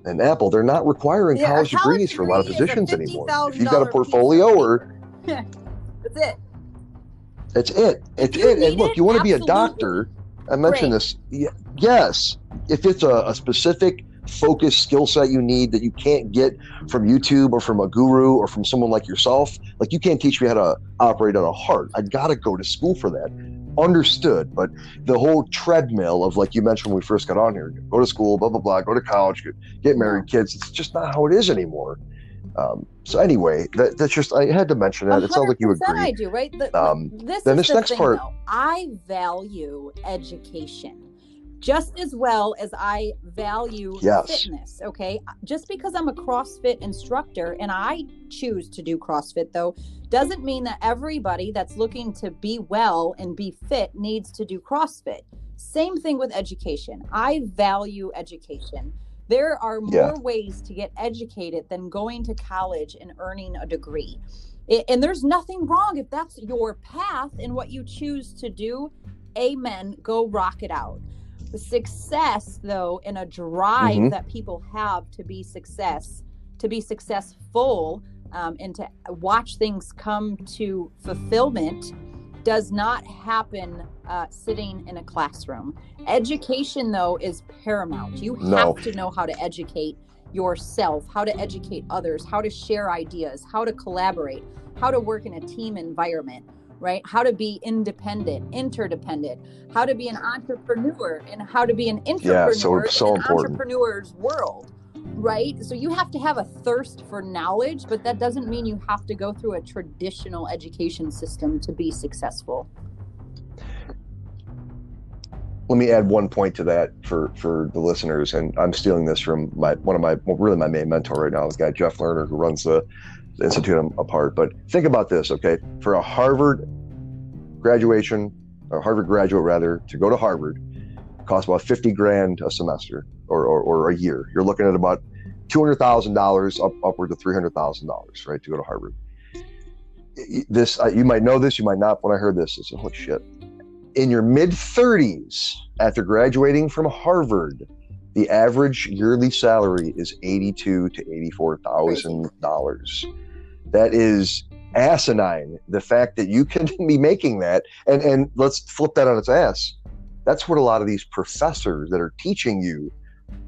and apple they're not requiring yeah, college, college degrees for a lot of positions anymore. If you've got a portfolio or that's it. That's it. It's it. And look you want to be a doctor i mentioned Great. this yes if it's a, a specific focused skill set you need that you can't get from YouTube or from a guru or from someone like yourself. Like you can't teach me how to operate on a heart. I got to go to school for that understood. But the whole treadmill of like you mentioned when we first got on here, go to school, blah blah blah, go to college, get married, kids. It's just not how it is anymore. Um, so anyway, that, that's just I had to mention that. It sounds like you agree. I do, right? The, um, this then this the next thing, part, though. I value education just as well as I value yes. fitness. Okay. Just because I'm a CrossFit instructor and I choose to do CrossFit, though, doesn't mean that everybody that's looking to be well and be fit needs to do CrossFit. Same thing with education. I value education. There are more yeah. ways to get educated than going to college and earning a degree. and there's nothing wrong if that's your path and what you choose to do. Amen. Go rock it out. The success, though, and a drive mm-hmm. that people have to be success, to be successful, um, and to watch things come to fulfillment does not happen uh, sitting in a classroom. Education, though, is paramount. You no. have to know how to educate yourself, how to educate others, how to share ideas, how to collaborate, how to work in a team environment, right? How to be independent, interdependent, how to be an entrepreneur, and how to be an entrepreneur yeah, so, so in an important. entrepreneur's world right? So you have to have a thirst for knowledge, but that doesn't mean you have to go through a traditional education system to be successful. Let me add one point to that for for the listeners, and I'm stealing this from my one of my well, really my main mentor right now, this guy Jeff Lerner, who runs the, the institute I'm a part. But think about this, okay? For a Harvard graduation, or Harvard graduate rather, to go to Harvard, costs about 50 grand a semester or, or, or a year. You're looking at about $200,000 up upward to $300,000, right, to go to Harvard. This, uh, you might know this, you might not. When I heard this, I said, holy shit. In your mid 30s, after graduating from Harvard, the average yearly salary is eighty-two to eighty-four thousand dollars. That is asinine. The fact that you can be making that, and and let's flip that on its ass. That's what a lot of these professors that are teaching you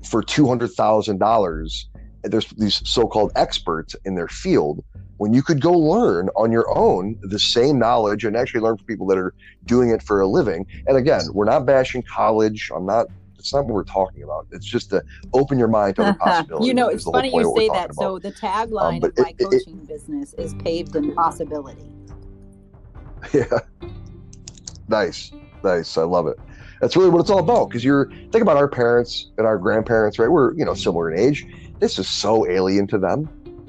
for two hundred thousand dollars. There's these so-called experts in their field when you could go learn on your own the same knowledge and actually learn from people that are doing it for a living. And again, we're not bashing college. I'm not. It's not what we're talking about. It's just to open your mind to other possibilities. you know, it's funny you say that. About. So the tagline um, of my it, coaching it, business is paved in possibility. Yeah. Nice, nice. I love it. That's really what it's all about. Because you're think about our parents and our grandparents, right? We're you know similar in age. This is so alien to them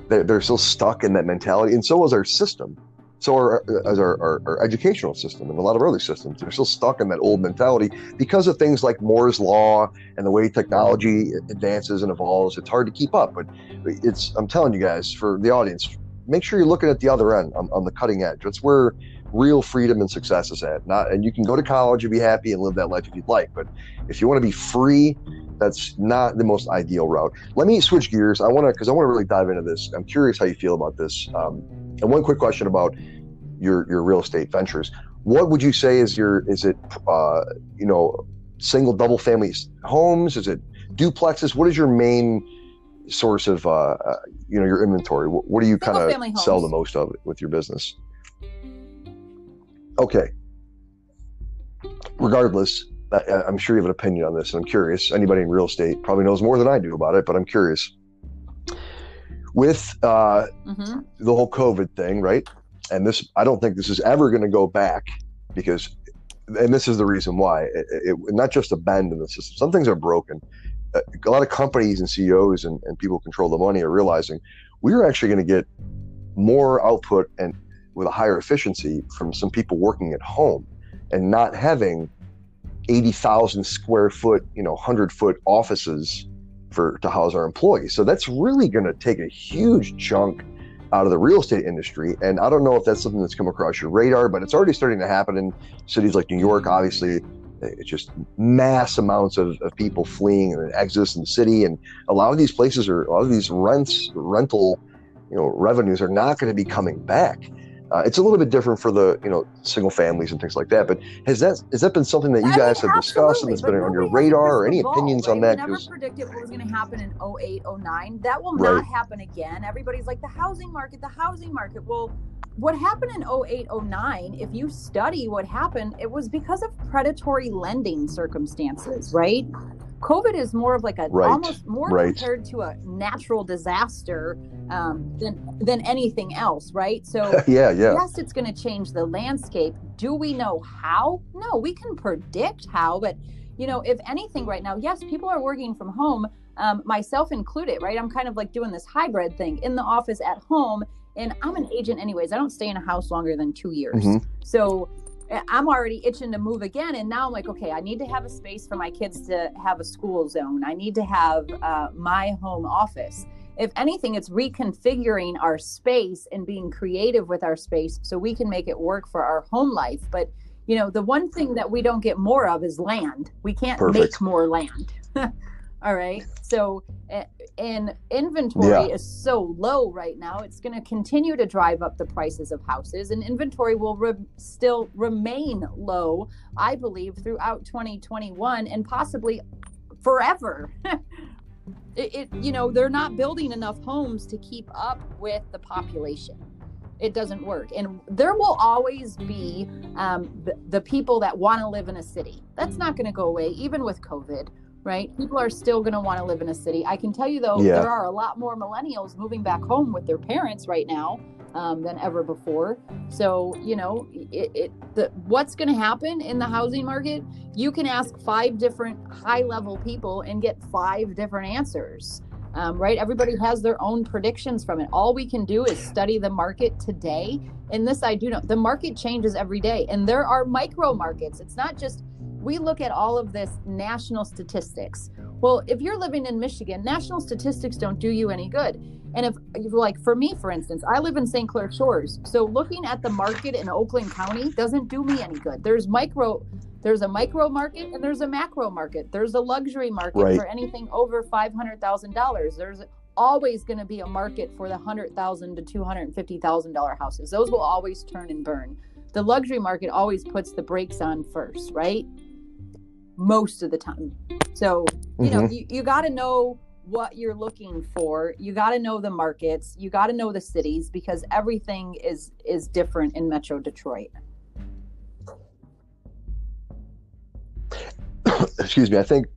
they're, they're still stuck in that mentality, and so is our system. So are, as our, our, our, educational system and a lot of other systems, they're still stuck in that old mentality because of things like Moore's law and the way technology advances and evolves. It's hard to keep up, but it's I'm telling you guys for the audience, make sure you're looking at the other end on, on the cutting edge. That's where real freedom and success is at. Not and you can go to college and be happy and live that life if you'd like, but if you want to be free that's not the most ideal route. Let me switch gears. I want to because I want to really dive into this. I'm curious how you feel about this. Um, and one quick question about your your real estate ventures. What would you say is your is it uh, you know single double family homes? Is it duplexes? What is your main source of uh, uh you know your inventory? What, what do you kind of sell the most of with your business? Okay. Regardless, I, am sure you have an opinion on this, and I'm curious. Anybody in real estate probably knows more than I do about it, but I'm curious. With uh, mm-hmm. the whole COVID thing, right? And this, I don't think this is ever going to go back because, and this is the reason why. It, it, not just a bend in the system. Some things are broken. Uh, a lot of companies and CEOs and, and people who control the money are realizing we're actually going to get more output and with a higher efficiency from some people working at home and not having 80,000 square foot, you know, 100 foot offices for to house our employees. So that's really going to take a huge chunk out of the real estate industry. And I don't know if that's something that's come across your radar, but it's already starting to happen in cities like New York. Obviously, it's just mass amounts of, of people fleeing and exodus in the city. And a lot of these places are, a lot of these rents, rental, you know, revenues are not going to be coming back. Uh, it's a little bit different for the you know single families and things like that. But has that has that been something that you I guys mean, have discussed and that's been on your radar, or any opinions right? on that? We never predicted what was going to happen in 08, 09. That will right. not happen again. Everybody's like the housing market, the housing market. Well, what happened in 08, 09, if you study what happened, it was because of predatory lending circumstances, right? COVID is more of like a right. almost more right. compared to a natural disaster um, than than anything else, right? So yeah, yeah. Yes, it's going to change the landscape. Do we know how? No, we can predict how, but you know, if anything, right now, yes, people are working from home, um, myself included, right? I'm kind of like doing this hybrid thing in the office at home. And I'm an agent, anyways. I don't stay in a house longer than two years. Mm-hmm. So I'm already itching to move again. And now I'm like, okay, I need to have a space for my kids to have a school zone. I need to have uh, my home office. If anything, it's reconfiguring our space and being creative with our space so we can make it work for our home life. But, you know, the one thing that we don't get more of is land. We can't Perfect. make more land. All right. So, and inventory yeah. is so low right now, it's going to continue to drive up the prices of houses, and inventory will re- still remain low, I believe, throughout 2021 and possibly forever. it, it, you know, they're not building enough homes to keep up with the population. It doesn't work. And there will always be um, the, the people that want to live in a city. That's not going to go away, even with COVID right? People are still going to want to live in a city. I can tell you though, yeah. there are a lot more millennials moving back home with their parents right now um, than ever before. So you know, it, it the what's going to happen in the housing market? You can ask five different high level people and get five different answers. Um, right? Everybody has their own predictions from it. All we can do is study the market today. And this I do know the market changes every day, and there are micro markets. It's not just we look at all of this national statistics. Well, if you're living in Michigan, national statistics don't do you any good. And if, like, for me, for instance, I live in St. Clair Shores. So looking at the market in Oakland County doesn't do me any good. There's micro, there's a micro market and there's a macro market. There's a luxury market right. for anything over $500,000. There's always going to be a market for the hundred thousand to two hundred and fifty thousand dollar houses. Those will always turn and burn. The luxury market always puts the brakes on first, right? Most of the time. So you mm-hmm. know you, you got to know what you're looking for. You got to know the markets. You got to know the cities because everything is is different in metro detroit. Excuse me. I think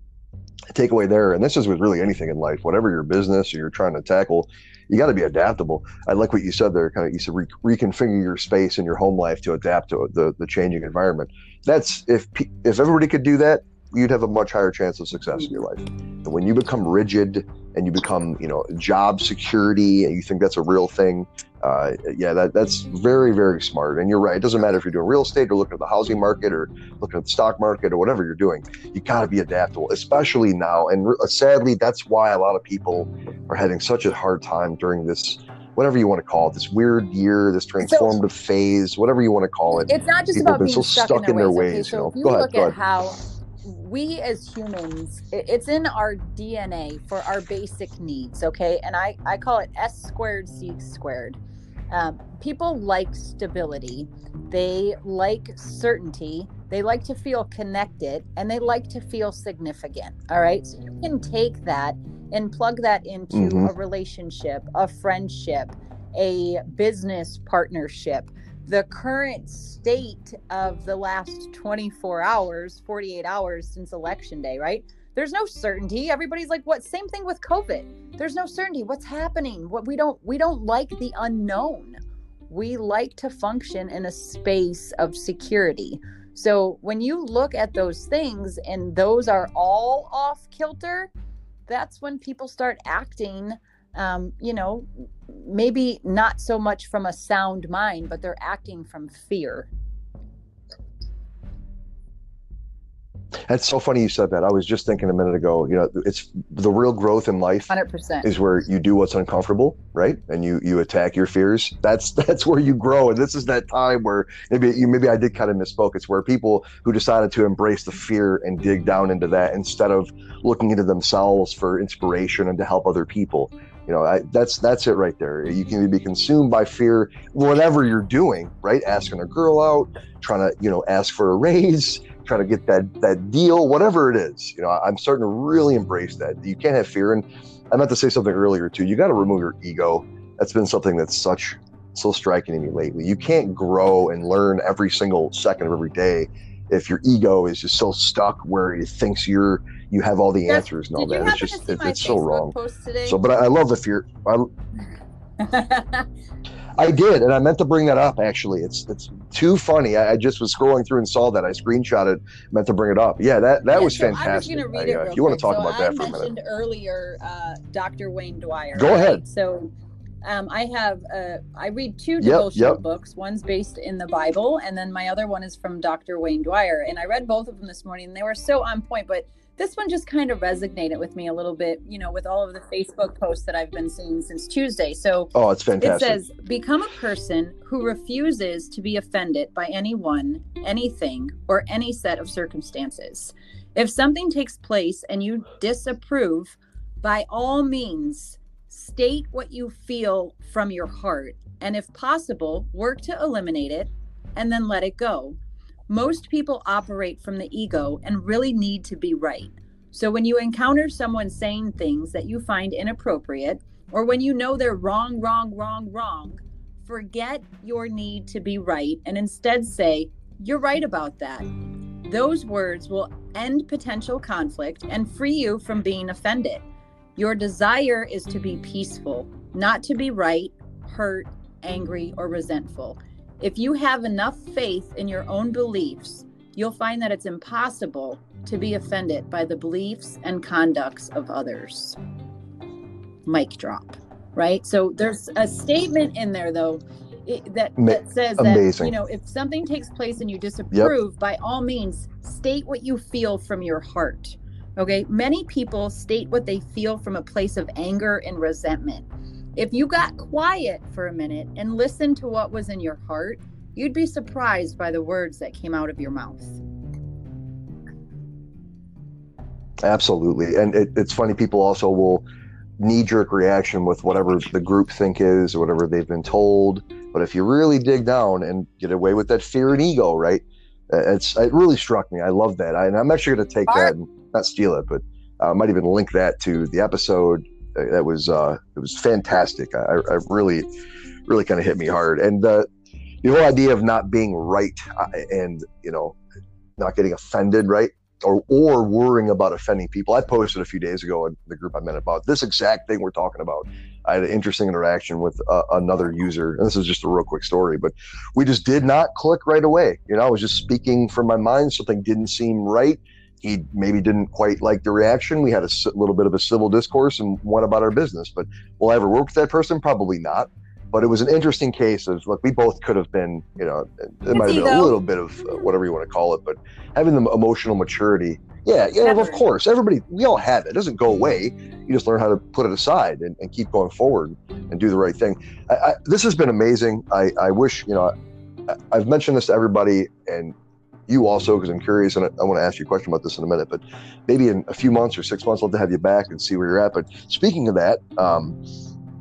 takeaway there and this is with really anything in life whatever your business or you're trying to tackle you got to be adaptable. I like what you said there kind of you said re- reconfigure your space and your home life to adapt to the, the changing environment. That's if if everybody could do that you'd have a much higher chance of success in your life. And when you become rigid and you become, you know, job security and you think that's a real thing, uh, yeah, that, that's very, very smart. And you're right. It doesn't matter if you're doing real estate or looking at the housing market or looking at the stock market or whatever you're doing. You got to be adaptable, especially now. And uh, sadly, that's why a lot of people are having such a hard time during this whatever you want to call it, this weird year, this transformative so, phase, whatever you want to call it. It's not just People about being so stuck, stuck in their, ways. Okay, so you know? if you go look ahead, at how we as humans it's in our dna for our basic needs okay? And i i call it s squared c squared. Um, people like stability. They like certainty. They like to feel connected and they like to feel significant all right? So you can take that and plug that into mm-hmm. a relationship a friendship a business partnership the current state of the last 24 hours, 48 hours since election day, right? There's no certainty. Everybody's like, what? Same thing with COVID. There's no certainty. What's happening? What we don't we don't like the unknown. We like to function in a space of security. So when you look at those things and those are all off kilter, that's when people start acting um, you know, maybe not so much from a sound mind, but they're acting from fear. That's so funny you said that. I was just thinking a minute ago, you know, it's the real growth in life 100% is where you do what's uncomfortable, right? And you you attack your fears. That's that's where you grow. And this is that time where maybe you maybe I did kind of misspoke. It's where people who decided to embrace the fear and dig down into that instead of looking into themselves for inspiration and to help other people you know I, that's that's it right there. You can be consumed by fear whatever you're doing right? Asking a girl out trying to you know ask for a raise trying to get that that deal whatever it is. You know i'm starting to really embrace that. You can't have fear. And i meant to say something earlier too. You got to remove your ego. That's been something that's such so striking to me lately. You can't grow and learn every single second of every day if your ego is just so stuck where it thinks you're you have all the answers and all that. It's just it, it's so wrong. So, but I, I, love the fear. I, I did, and I meant to bring that up. Actually, it's it's too funny. I, I, just was scrolling through and saw that. I screenshotted, meant to bring it up. Yeah, that that yeah, was so fantastic. I, uh, if you want to talk so about that for a minute. Earlier uh, Dr. Wayne Dyer. Go right? ahead. So. Um, I have uh, I read two devotional yep, yep. books. One's based in the Bible, and then my other one is from Dr. Wayne Dyer. And I read both of them this morning, and they were so on point. But this one just kind of resonated with me a little bit, you know, with all of the Facebook posts that I've been seeing since Tuesday. So, oh, it's fantastic. It says, Become a person who refuses to be offended by anyone, anything, or any set of circumstances. If something takes place and you disapprove, by all means, state what you feel from your heart. And if possible, work to eliminate it and then let it go. Most people operate from the ego and really need to be right. So when you encounter someone saying things that you find inappropriate, or when you know they're wrong, wrong, wrong, wrong, forget your need to be right and instead say, You're right about that. Those words will end potential conflict and free you from being offended. Your desire is to be peaceful, not to be right, hurt, angry, or resentful. If you have enough faith in your own beliefs, you'll find that it's impossible to be offended by the beliefs and conducts of others. Mic drop, right? So there's a statement in there, though, it, that, that says Amazing. that, you know, if something takes place and you disapprove, yep. by all means, state what you feel from your heart. Okay. Many people state what they feel from a place of anger and resentment. If you got quiet for a minute and listened to what was in your heart, you'd be surprised by the words that came out of your mouth. Absolutely. And it, it's funny, people also will knee jerk reaction with whatever the group think is or whatever they've been told. But if you really dig down and get away with that fear and ego, right? It's it really struck me. I love that, I, and I'm actually going to take that and not steal it, but uh, I might even link that to the episode. Uh, that was uh, it was fantastic. I, I really, really kind of hit me hard, and uh, the whole idea of not being right uh, and you know not getting offended, right? or or worrying about offending people. I posted a few days ago in the group I'm in about this exact thing we're talking about. I had an interesting interaction with uh, another user, and this is just a real quick story, but we just did not click right away. You know, I was just speaking from my mind. Something didn't seem right. He maybe didn't quite like the reaction. We had a little bit of a civil discourse and went about our business. But will I ever work with that person? Probably not but it was an interesting case of look, we both could have been, you know, it might have been a little bit of uh, whatever you want to call it, but having the emotional maturity. Yeah, yeah, of course. Everybody, we all have it. It doesn't go away. You just learn how to put it aside and, and keep going forward and do the right thing. I, I, this has been amazing. I, I wish, you know, I, have mentioned this to everybody and you also, because I'm curious and I, I want to ask you a question about this in a minute, but maybe in a few months or six months, I'll have to have you back and see where you're at. But speaking of that, um,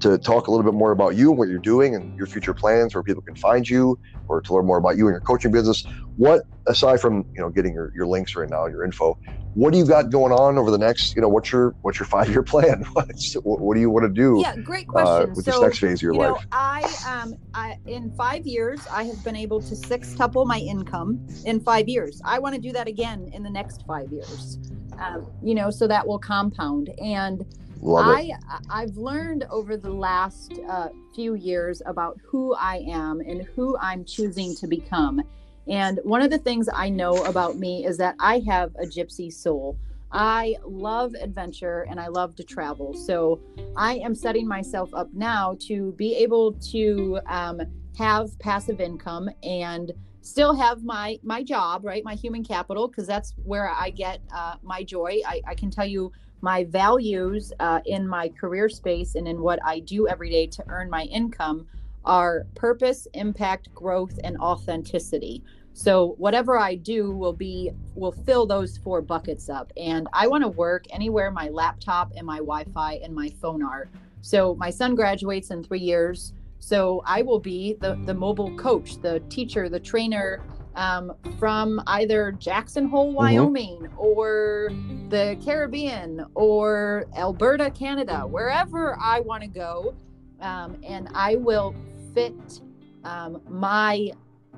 to talk a little bit more about you and what you're doing and your future plans, where people can find you, or to learn more about you and your coaching business. What, aside from you know getting your, your links right now, your info, what do you got going on over the next? You know, what's your what's your five year plan? What's, what, what, do you want to do? Yeah, great question. Uh, with so, this next phase of your you life, know, I um, I in five years, I have been able to sextuple my income in five years. I want to do that again in the next five years. Um, you know, so that will compound and Love I. I've learned over the last uh, few years about who I am and who I'm choosing to become. And one of the things I know about me is that I have a gypsy soul. I love adventure and I love to travel. So I am setting myself up now to be able to um, have passive income and still have my my job, right? My human capital, because that's where I get uh, my joy. I, I can tell you my values uh, in my career space and in what I do every day to earn my income are purpose, impact, growth, and authenticity. So whatever I do will be will fill those four buckets up. And I want to work anywhere my laptop and my Wi-Fi and my phone are. So my son graduates in three years. So I will be the the mobile coach, the teacher, the trainer, um, from either Jackson Hole, mm-hmm. Wyoming, mm-hmm. or the Caribbean, or Alberta, Canada, wherever I want to go. Um, and I will fit um, my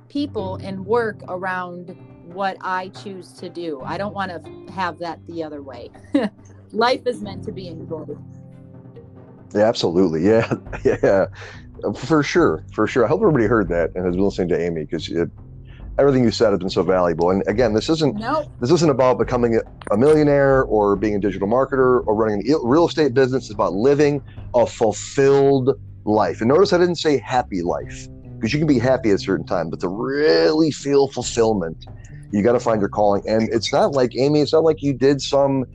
people and work around what I choose to do. I don't want to have that the other way. Life is meant to be enjoyed. Yeah, absolutely. Yeah, yeah, for sure, for sure. I hope everybody heard that and has been listening to Amy because it everything you said has been so valuable. And again, this isn't this isn't about becoming a millionaire or being a digital marketer or running a real estate business. It's about living a fulfilled life. And notice I didn't say happy life because you can be happy at a certain time, but to really feel fulfillment, you got to find your calling. And it's not like Amy. It's not like you did some.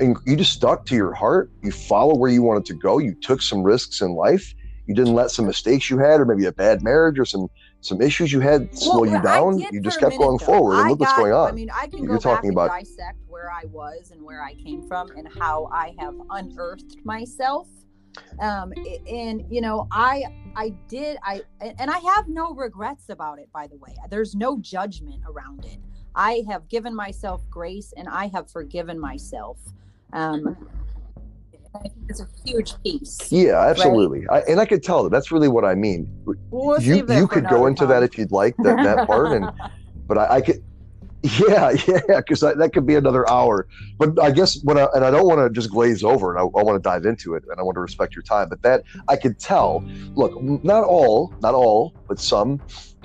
You just stuck to your heart. You follow where you wanted to go. You took some risks in life. You didn't let some mistakes you had, or maybe a bad marriage, or some some issues you had slow well, you down. You just kept going though. forward, and I look got, what's going on. I mean, I can You're go talking back and about dissect where I was and where I came from, and how I have unearthed myself. Um, and you know, I I did I and I have no regrets about it. By the way, there's no judgment around it. I have given myself grace, and I have forgiven myself. Um, I think it's a huge piece. Yeah, absolutely. Right? I, and I could tell that that's really what I mean. We'll you you could go into time. that if you'd like that, that part, and but I, I could yeah, yeah, because that could be another hour. But I guess when I, and I don't want to just glaze over, and I, I want to dive into it, and I want to respect your time. But that I could tell. Look, not all, not all, but some.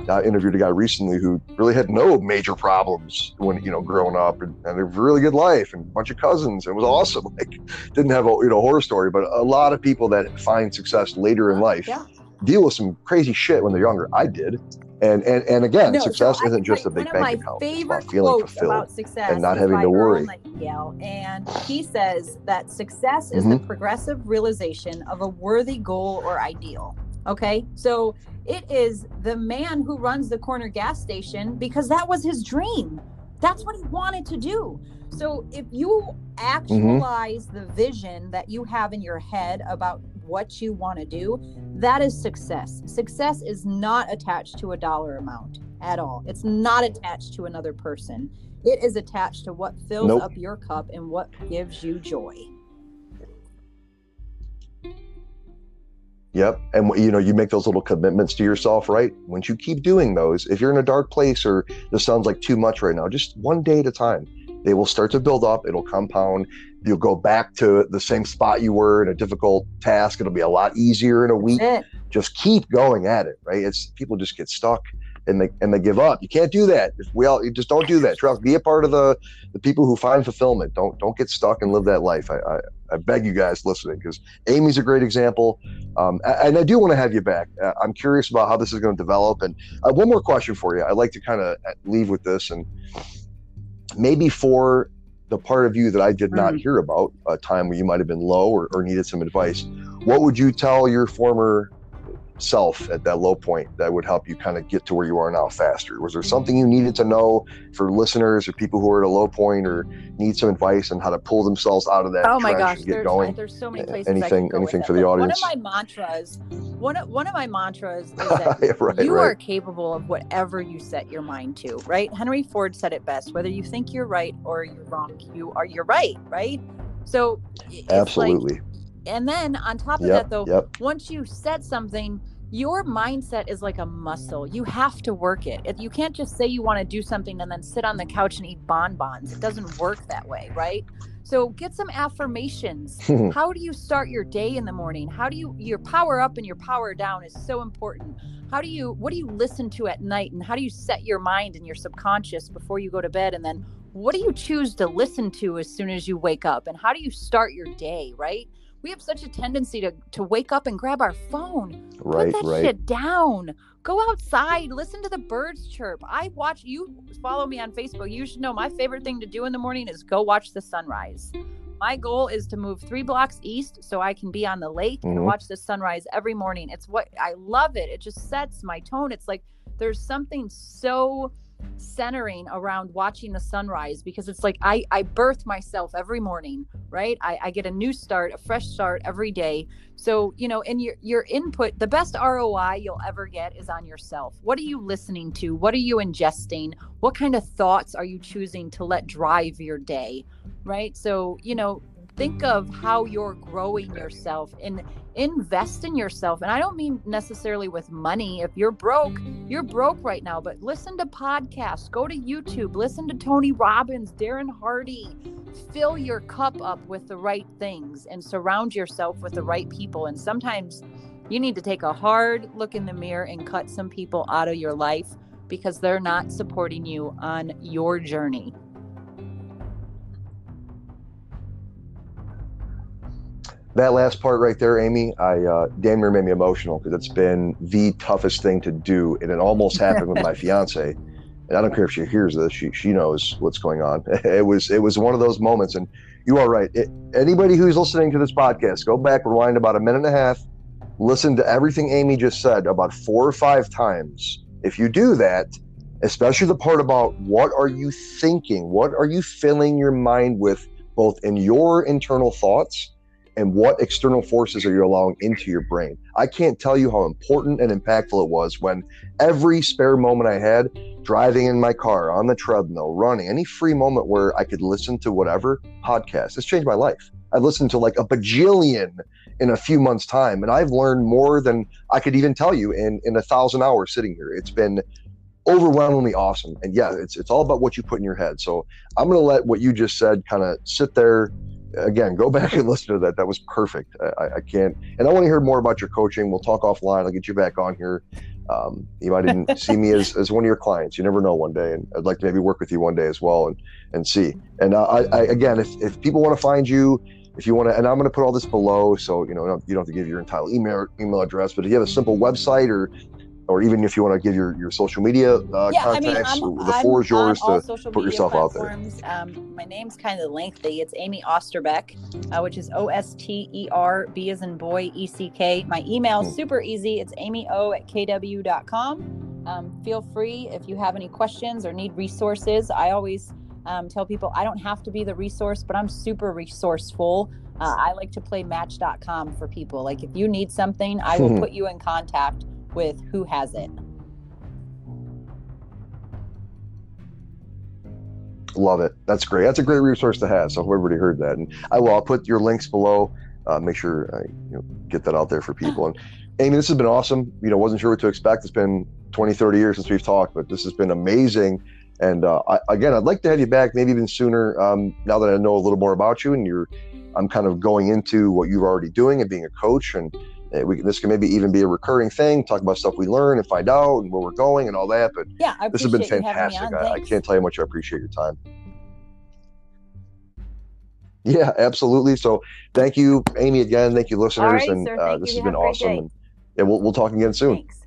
I interviewed a guy recently who really had no major problems when you know growing up, and, and a really good life, and a bunch of cousins. It was awesome. Like, didn't have a you know horror story, but a lot of people that find success later in life. Yeah deal with some crazy shit when they're younger. I did, and and, and again, no, success so isn't just a big bank account. It's about feeling fulfilled and not having to worry. Nightingale, and he says that success is mm-hmm. the progressive realization of a worthy goal or ideal. Okay, so it is the man who runs the corner gas station because that was his dream. That's what he wanted to do. So if you actualize mm-hmm. the vision that you have in your head about what you want to do, that is success. Success is not attached to a dollar amount at all. It's not attached to another person. It is attached to what fills nope. up your cup and what gives you joy. Yep. And you know, you make those little commitments to yourself, right? Once you keep doing those, if you're in a dark place or this sounds like too much right now, just one day at a time, they will start to build up. It'll compound. You'll go back to the same spot you were in a difficult task. It'll be a lot easier in a week. Just keep going at it, right? It's people just get stuck and they and they give up. You can't do that. We all you just don't do that. Trust. Be a part of the the people who find fulfillment. Don't don't get stuck and live that life. I I, I beg you guys listening because Amy's a great example, um, and I do want to have you back. Uh, I'm curious about how this is going to develop. And uh, one more question for you. I'd like to kind of uh, leave with this and maybe for the part of you that I did not mm. hear about, a time where you might have been low or, or needed some advice. What would you tell your former self at that low point that would help you kind of get to where you are now faster? Was there something you needed to know for listeners or people who are at a low point or need some advice on how to pull themselves out of that? Oh my gosh, there's, going? there's so many places. Anything, anything for the audience? One of my mantras, one of, one of my mantras is that right, you right. are capable of whatever you set your mind to. Right? Henry Ford said it best: whether you think you're right or you're wrong, you are you're right. Right? So absolutely. Like, and then on top of yep, that though yep. once you set something your mindset is like a muscle. You have to work it. You can't just say you want to do something and then sit on the couch and eat bonbons. It doesn't work that way right? So get some affirmations. How do you start your day in the morning? How do you your power up and your power down is so important. How do you what do you listen to at night and how do you set your mind and your subconscious before you go to bed? And then what do you choose to listen to as soon as you wake up? And how do you start your day right we have such a tendency to to wake up and grab our phone. Right, Put that right. shit down. Go outside, listen to the birds chirp. I watch you follow me on Facebook. You should know my favorite thing to do in the morning is go watch the sunrise. My goal is to move three blocks east so I can be on the lake mm-hmm. and watch the sunrise every morning. It's what I love it. It just sets my tone. It's like there's something so centering around watching the sunrise because it's like I, I birth myself every morning, right? I, I get a new start, a fresh start every day. So, you know, and your your input, the best ROI you'll ever get is on yourself. What are you listening to? What are you ingesting? What kind of thoughts are you choosing to let drive your day? Right. So, you know, think of how you're growing yourself and invest in yourself. And i don't mean necessarily with money. If you're broke you're broke right now but listen to podcasts. Go to youtube. Listen to tony robbins darren hardy. Fill your cup up with the right things and surround yourself with the right people. And sometimes you need to take a hard look in the mirror and cut some people out of your life because they're not supporting you on your journey that last part right there, Amy, I uh, damn near made me emotional because it's been the toughest thing to do, and it almost happened with my fiance. And I don't care if she hears this; she she knows what's going on. It was it was one of those moments, and you are right. It, anybody who's listening to this podcast, go back, rewind about a minute and a half, listen to everything Amy just said about four or five times. If you do that, especially the part about what are you thinking, what are you filling your mind with, both in your internal thoughts and what external forces are you allowing into your brain. I can't tell you how important and impactful it was when every spare moment I had driving in my car, on the treadmill, running, any free moment where I could listen to whatever podcast. It's changed my life. I've listened to like a bajillion in a few months' time, and I've learned more than I could even tell you in in a thousand hours sitting here. It's been overwhelmingly awesome. And yeah, it's it's all about what you put in your head. So I'm gonna let what you just said kind of sit there again, go back and listen to that. That was perfect. I, I can't, and I want to hear more about your coaching. We'll talk offline. I'll get you back on here. Um, you might even see me as, as one of your clients. You never know one day, and I'd like to maybe work with you one day as well and and see. And uh, I, I, again, if, if people want to find you, if you want to, and I'm going to put all this below, so you know you don't have to give your entire email email address, but if you have a simple website or or even if you want to give your, your social media uh, yeah, contacts, I mean, the floor is yours to put yourself out there. Um, my name's kind of lengthy. It's Amy Osterbeck, uh, which is O S T E R B as in boy E C K. My email is hmm. super easy. It's amy o at kw.com. um, feel free if you have any questions or need resources. I always um, tell people I don't have to be the resource, but I'm super resourceful. Uh, I like to play match.com for people. Like if you need something, I will put you in contact with who has it. Love it. That's great. That's a great resource to have. So everybody heard that, and I will. I'll put your links below. Uh, make sure I you know, get that out there for people. And Amy, this has been awesome. You know, wasn't sure what to expect. It's been 20, 30 years since we've talked, but this has been amazing. And uh, I, again, I'd like to have you back, maybe even sooner. Um, now that I know a little more about you, and you're, I'm kind of going into what you're already doing and being a coach, and uh, we, this can maybe even be a recurring thing. Talk about stuff we learn and find out, and where we're going, and all that. But yeah, this has been fantastic. I, I can't tell you how much I appreciate your time. Yeah, absolutely. So thank you, Amy, again. Thank you, listeners. Right, and uh, this has been awesome. And, yeah, we'll, we'll talk again soon. Thanks.